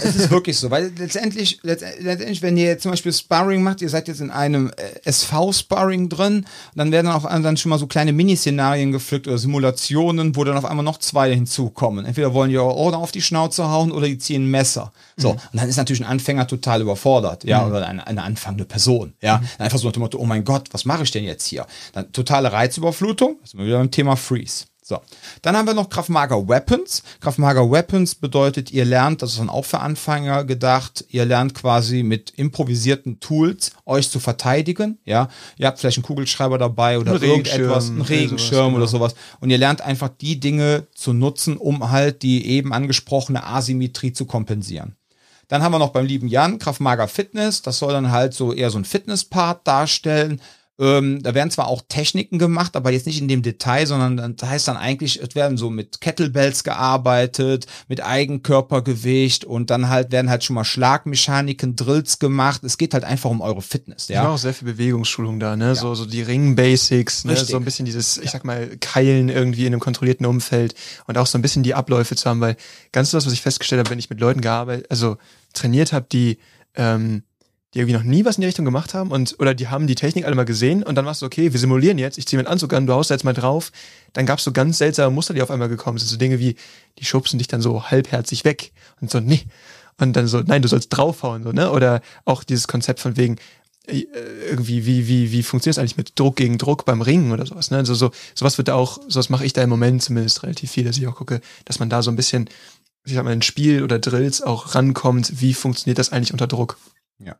Es ist wirklich so, weil letztendlich, letztendlich, wenn ihr jetzt zum Beispiel Sparring macht, ihr seid jetzt in einem äh, SV-Sparring drin, dann werden auch dann schon mal so kleine Miniszenarien gepflückt oder Simulationen, wo dann auf einmal noch zwei hinzukommen. Entweder wollen die Order auf die Schnauze hauen oder die ziehen ein Messer. So, mhm. und dann ist natürlich ein Anfänger total überfordert, ja, mhm. oder eine, eine anfangende Person, ja. Mhm. Einfach so nach dem Motto, oh mein Gott, was mache ich denn jetzt hier? Dann totale Reizüberflutung, das sind wir wieder beim Thema Freeze. So, dann haben wir noch Kraftmager Weapons. Kraftmager Weapons bedeutet, ihr lernt, das ist dann auch für Anfänger gedacht, ihr lernt quasi mit improvisierten Tools euch zu verteidigen. Ja, ihr habt vielleicht einen Kugelschreiber dabei oder ein irgendetwas, einen Regenschirm oder sowas. Und ihr lernt einfach die Dinge zu nutzen, um halt die eben angesprochene Asymmetrie zu kompensieren. Dann haben wir noch beim lieben Jan Kraftmager Fitness. Das soll dann halt so eher so ein Fitnesspart darstellen. Ähm, da werden zwar auch Techniken gemacht, aber jetzt nicht in dem Detail, sondern das heißt dann eigentlich, es werden so mit Kettlebells gearbeitet, mit Eigenkörpergewicht und dann halt werden halt schon mal Schlagmechaniken, Drills gemacht. Es geht halt einfach um eure Fitness. Ja, ja auch sehr viel Bewegungsschulung da, ne? Ja. So, so die Ring-Basics, ne? so ein bisschen dieses, ich ja. sag mal, Keilen irgendwie in einem kontrollierten Umfeld und auch so ein bisschen die Abläufe zu haben, weil ganz das, was ich festgestellt habe, wenn ich mit Leuten gearbeitet, also trainiert habe, die ähm, die irgendwie noch nie was in die Richtung gemacht haben und oder die haben die Technik alle mal gesehen und dann warst du, okay, wir simulieren jetzt, ich ziehe meinen Anzug an, du haust da jetzt mal drauf. Dann gab es so ganz seltsame Muster, die auf einmal gekommen sind. So Dinge wie, die schubsen dich dann so halbherzig weg und so, nee. Und dann so, nein, du sollst draufhauen, so, ne? Oder auch dieses Konzept von wegen, äh, irgendwie, wie, wie, wie funktioniert es eigentlich mit Druck gegen Druck beim Ringen oder sowas, ne? Also so, sowas wird da auch, sowas mache ich da im Moment zumindest relativ viel, dass ich auch gucke, dass man da so ein bisschen, ich sag mal, in Spiel oder Drills auch rankommt, wie funktioniert das eigentlich unter Druck. Ja.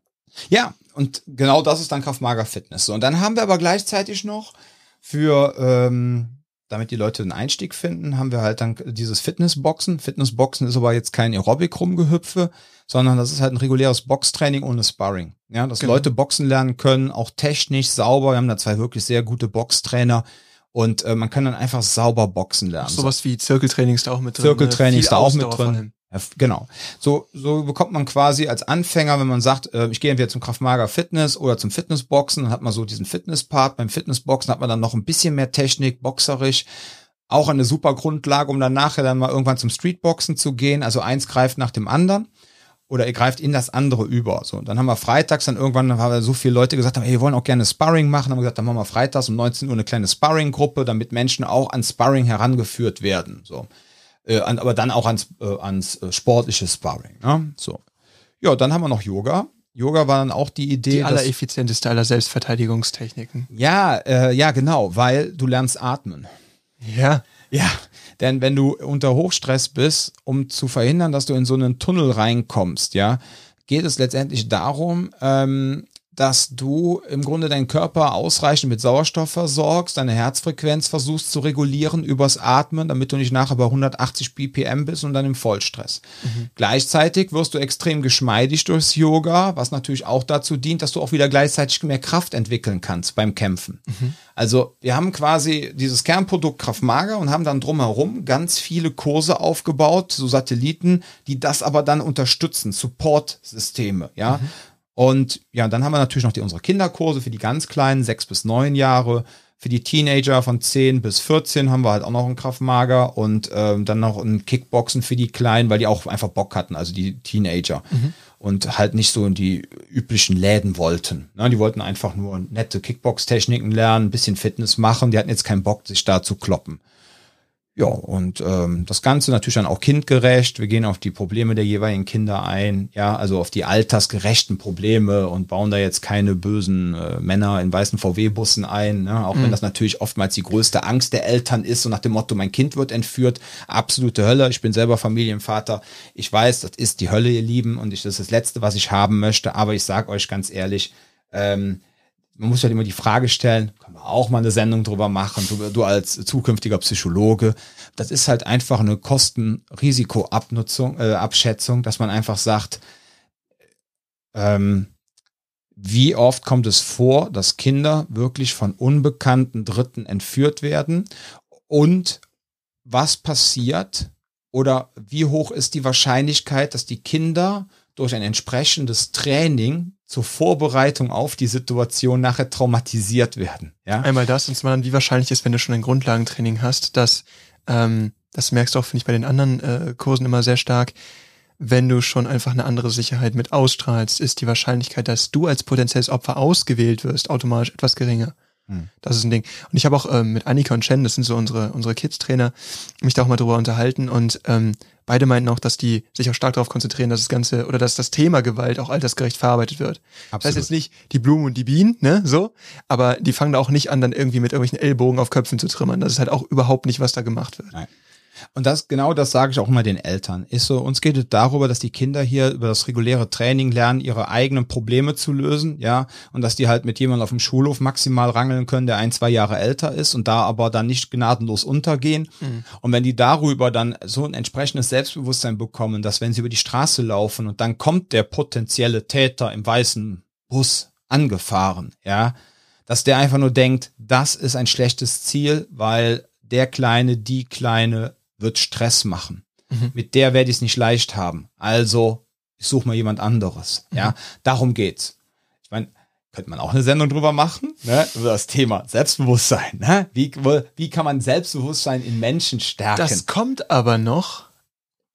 Ja, und genau das ist dann Kraftmager Fitness. So, und dann haben wir aber gleichzeitig noch für, ähm, damit die Leute einen Einstieg finden, haben wir halt dann dieses Fitnessboxen. Fitnessboxen ist aber jetzt kein Aerobic-Rumgehüpfe, sondern das ist halt ein reguläres Boxtraining ohne Sparring. Ja, dass genau. Leute Boxen lernen können, auch technisch sauber. Wir haben da zwei wirklich sehr gute Boxtrainer. Und äh, man kann dann einfach sauber boxen lernen. Sowas wie Zirkeltraining ist da auch mit drin. Zirkeltraining ne? ist da auch mit drin. Genau. So, so bekommt man quasi als Anfänger, wenn man sagt, äh, ich gehe entweder zum Kraftmager Fitness oder zum Fitnessboxen, dann hat man so diesen Fitnesspart. Beim Fitnessboxen hat man dann noch ein bisschen mehr Technik, boxerisch. Auch eine super Grundlage, um dann nachher dann mal irgendwann zum Streetboxen zu gehen. Also eins greift nach dem anderen oder ihr greift in das andere über. So, dann haben wir freitags dann irgendwann, haben wir so viele Leute gesagt hey, wir wollen auch gerne Sparring machen. Dann haben wir gesagt, dann machen wir freitags um 19 Uhr eine kleine Sparring-Gruppe, damit Menschen auch an Sparring herangeführt werden. So äh, aber dann auch ans, äh, ans äh, sportliche Sparring. Ne? So. Ja, dann haben wir noch Yoga. Yoga war dann auch die Idee. Die allereffizienteste aller Selbstverteidigungstechniken. Ja, äh, ja, genau, weil du lernst atmen. Ja. Ja, denn wenn du unter Hochstress bist, um zu verhindern, dass du in so einen Tunnel reinkommst, ja, geht es letztendlich darum, ähm, dass du im Grunde deinen Körper ausreichend mit Sauerstoff versorgst, deine Herzfrequenz versuchst zu regulieren übers Atmen, damit du nicht nachher bei 180 BPM bist und dann im Vollstress. Mhm. Gleichzeitig wirst du extrem geschmeidig durchs Yoga, was natürlich auch dazu dient, dass du auch wieder gleichzeitig mehr Kraft entwickeln kannst beim Kämpfen. Mhm. Also wir haben quasi dieses Kernprodukt Kraftmager und haben dann drumherum ganz viele Kurse aufgebaut, so Satelliten, die das aber dann unterstützen, Support-Systeme, ja. Mhm und ja, dann haben wir natürlich noch die, unsere Kinderkurse für die ganz Kleinen, sechs bis neun Jahre. Für die Teenager von 10 bis 14 haben wir halt auch noch einen Kraftmager und ähm, dann noch ein Kickboxen für die Kleinen, weil die auch einfach Bock hatten, also die Teenager. Mhm. Und halt nicht so in die üblichen Läden wollten. Ne? Die wollten einfach nur nette Kickbox-Techniken lernen, ein bisschen Fitness machen. Die hatten jetzt keinen Bock, sich da zu kloppen. Ja, und ähm, das Ganze natürlich dann auch kindgerecht. Wir gehen auf die Probleme der jeweiligen Kinder ein, ja, also auf die altersgerechten Probleme und bauen da jetzt keine bösen äh, Männer in weißen VW-Bussen ein, ne? auch mhm. wenn das natürlich oftmals die größte Angst der Eltern ist, so nach dem Motto, mein Kind wird entführt, absolute Hölle. Ich bin selber Familienvater. Ich weiß, das ist die Hölle, ihr Lieben, und ich, das ist das Letzte, was ich haben möchte, aber ich sag euch ganz ehrlich, ähm, man muss halt immer die Frage stellen, können wir auch mal eine Sendung drüber machen, du, du als zukünftiger Psychologe. Das ist halt einfach eine Kosten-Risiko-Abnutzung, äh, Abschätzung, dass man einfach sagt, ähm, wie oft kommt es vor, dass Kinder wirklich von unbekannten Dritten entführt werden und was passiert oder wie hoch ist die Wahrscheinlichkeit, dass die Kinder durch ein entsprechendes Training zur Vorbereitung auf die Situation nachher traumatisiert werden. Ja? Einmal das und zum anderen, wie wahrscheinlich ist, wenn du schon ein Grundlagentraining hast, dass, ähm, das merkst du auch, finde ich, bei den anderen äh, Kursen immer sehr stark, wenn du schon einfach eine andere Sicherheit mit ausstrahlst, ist die Wahrscheinlichkeit, dass du als potenzielles Opfer ausgewählt wirst, automatisch etwas geringer. Hm. Das ist ein Ding. Und ich habe auch ähm, mit Annika und Chen, das sind so unsere, unsere Kids-Trainer, mich da auch mal drüber unterhalten und ähm, beide meinten auch, dass die sich auch stark darauf konzentrieren, dass das Ganze oder dass das Thema Gewalt auch altersgerecht verarbeitet wird. Absolut. Das heißt jetzt nicht die Blumen und die Bienen, ne, so, aber die fangen da auch nicht an, dann irgendwie mit irgendwelchen Ellbogen auf Köpfen zu trimmern. Das ist halt auch überhaupt nicht, was da gemacht wird. Nein. Und das, genau das sage ich auch immer den Eltern. Ist so, uns geht es darüber, dass die Kinder hier über das reguläre Training lernen, ihre eigenen Probleme zu lösen, ja, und dass die halt mit jemandem auf dem Schulhof maximal rangeln können, der ein, zwei Jahre älter ist und da aber dann nicht gnadenlos untergehen. Mhm. Und wenn die darüber dann so ein entsprechendes Selbstbewusstsein bekommen, dass wenn sie über die Straße laufen und dann kommt der potenzielle Täter im weißen Bus angefahren, ja, dass der einfach nur denkt, das ist ein schlechtes Ziel, weil der Kleine, die Kleine wird Stress machen. Mhm. Mit der werde ich es nicht leicht haben. Also, ich suche mal jemand anderes. Mhm. Ja, darum geht's. Ich meine, könnte man auch eine Sendung drüber machen, ne? über das Thema Selbstbewusstsein. Ne? Wie, wie kann man Selbstbewusstsein in Menschen stärken? Das kommt aber noch.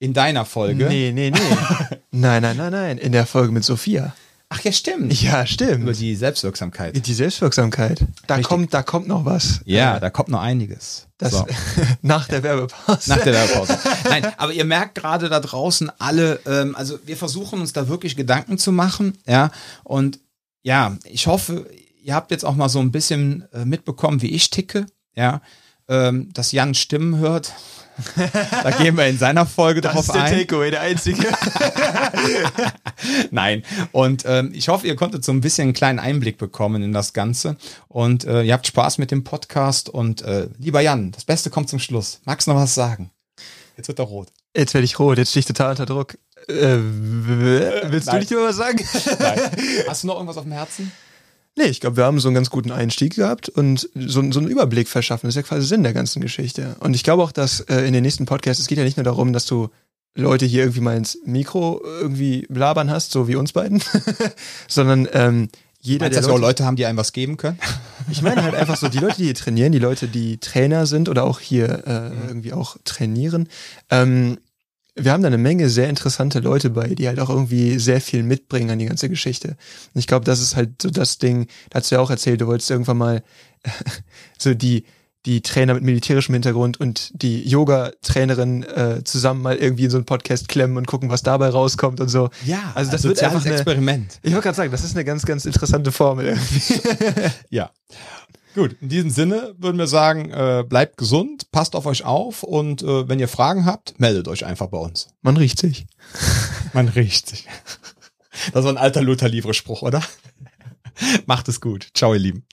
In deiner Folge? Nee, nee, nee. nein, nein, nein, nein. In der Folge mit Sophia. Ach ja, stimmt. Ja, stimmt. Über die Selbstwirksamkeit. Die Selbstwirksamkeit. Da Richtig. kommt, da kommt noch was. Ja, da kommt noch einiges. Das so. nach der Werbepause. Nach der Werbepause. Nein, aber ihr merkt gerade da draußen alle, ähm, also wir versuchen uns da wirklich Gedanken zu machen, ja. Und ja, ich hoffe, ihr habt jetzt auch mal so ein bisschen äh, mitbekommen, wie ich ticke, ja. Ähm, dass Jan Stimmen hört da gehen wir in seiner Folge das drauf ein. Das ist der Takeaway, der einzige. Nein. Und ähm, ich hoffe, ihr konntet so ein bisschen einen kleinen Einblick bekommen in das Ganze. Und äh, ihr habt Spaß mit dem Podcast. Und äh, lieber Jan, das Beste kommt zum Schluss. Magst du noch was sagen? Jetzt wird er rot. Jetzt werde ich rot, jetzt stehe ich total unter Druck. Äh, willst Nein. du nicht mehr was sagen? Nein. Hast du noch irgendwas auf dem Herzen? Nee, ich glaube, wir haben so einen ganz guten Einstieg gehabt und so, so einen Überblick verschaffen. Das ist ja quasi Sinn der ganzen Geschichte. Und ich glaube auch, dass äh, in den nächsten Podcasts, es geht ja nicht nur darum, dass du Leute hier irgendwie mal ins Mikro irgendwie labern hast, so wie uns beiden, sondern ähm, jeder, Meinst, der dass Leute, auch Leute haben, die einem was geben können? Ich meine halt einfach so, die Leute, die hier trainieren, die Leute, die Trainer sind oder auch hier äh, mhm. irgendwie auch trainieren, ähm, wir haben da eine Menge sehr interessante Leute bei, die halt auch irgendwie sehr viel mitbringen an die ganze Geschichte. Und ich glaube, das ist halt so das Ding, da hast du ja auch erzählt, du wolltest irgendwann mal so die, die Trainer mit militärischem Hintergrund und die Yoga-Trainerin äh, zusammen mal irgendwie in so einen Podcast klemmen und gucken, was dabei rauskommt und so. Ja, also das wird einfach ein Experiment. Ich wollte gerade sagen, das ist eine ganz, ganz interessante Formel irgendwie. ja. Gut, in diesem Sinne würden wir sagen, äh, bleibt gesund, passt auf euch auf und äh, wenn ihr Fragen habt, meldet euch einfach bei uns. Man riecht sich. Man riecht sich. Das war ein alter Luther-Livre-Spruch, oder? Macht es gut. Ciao, ihr Lieben.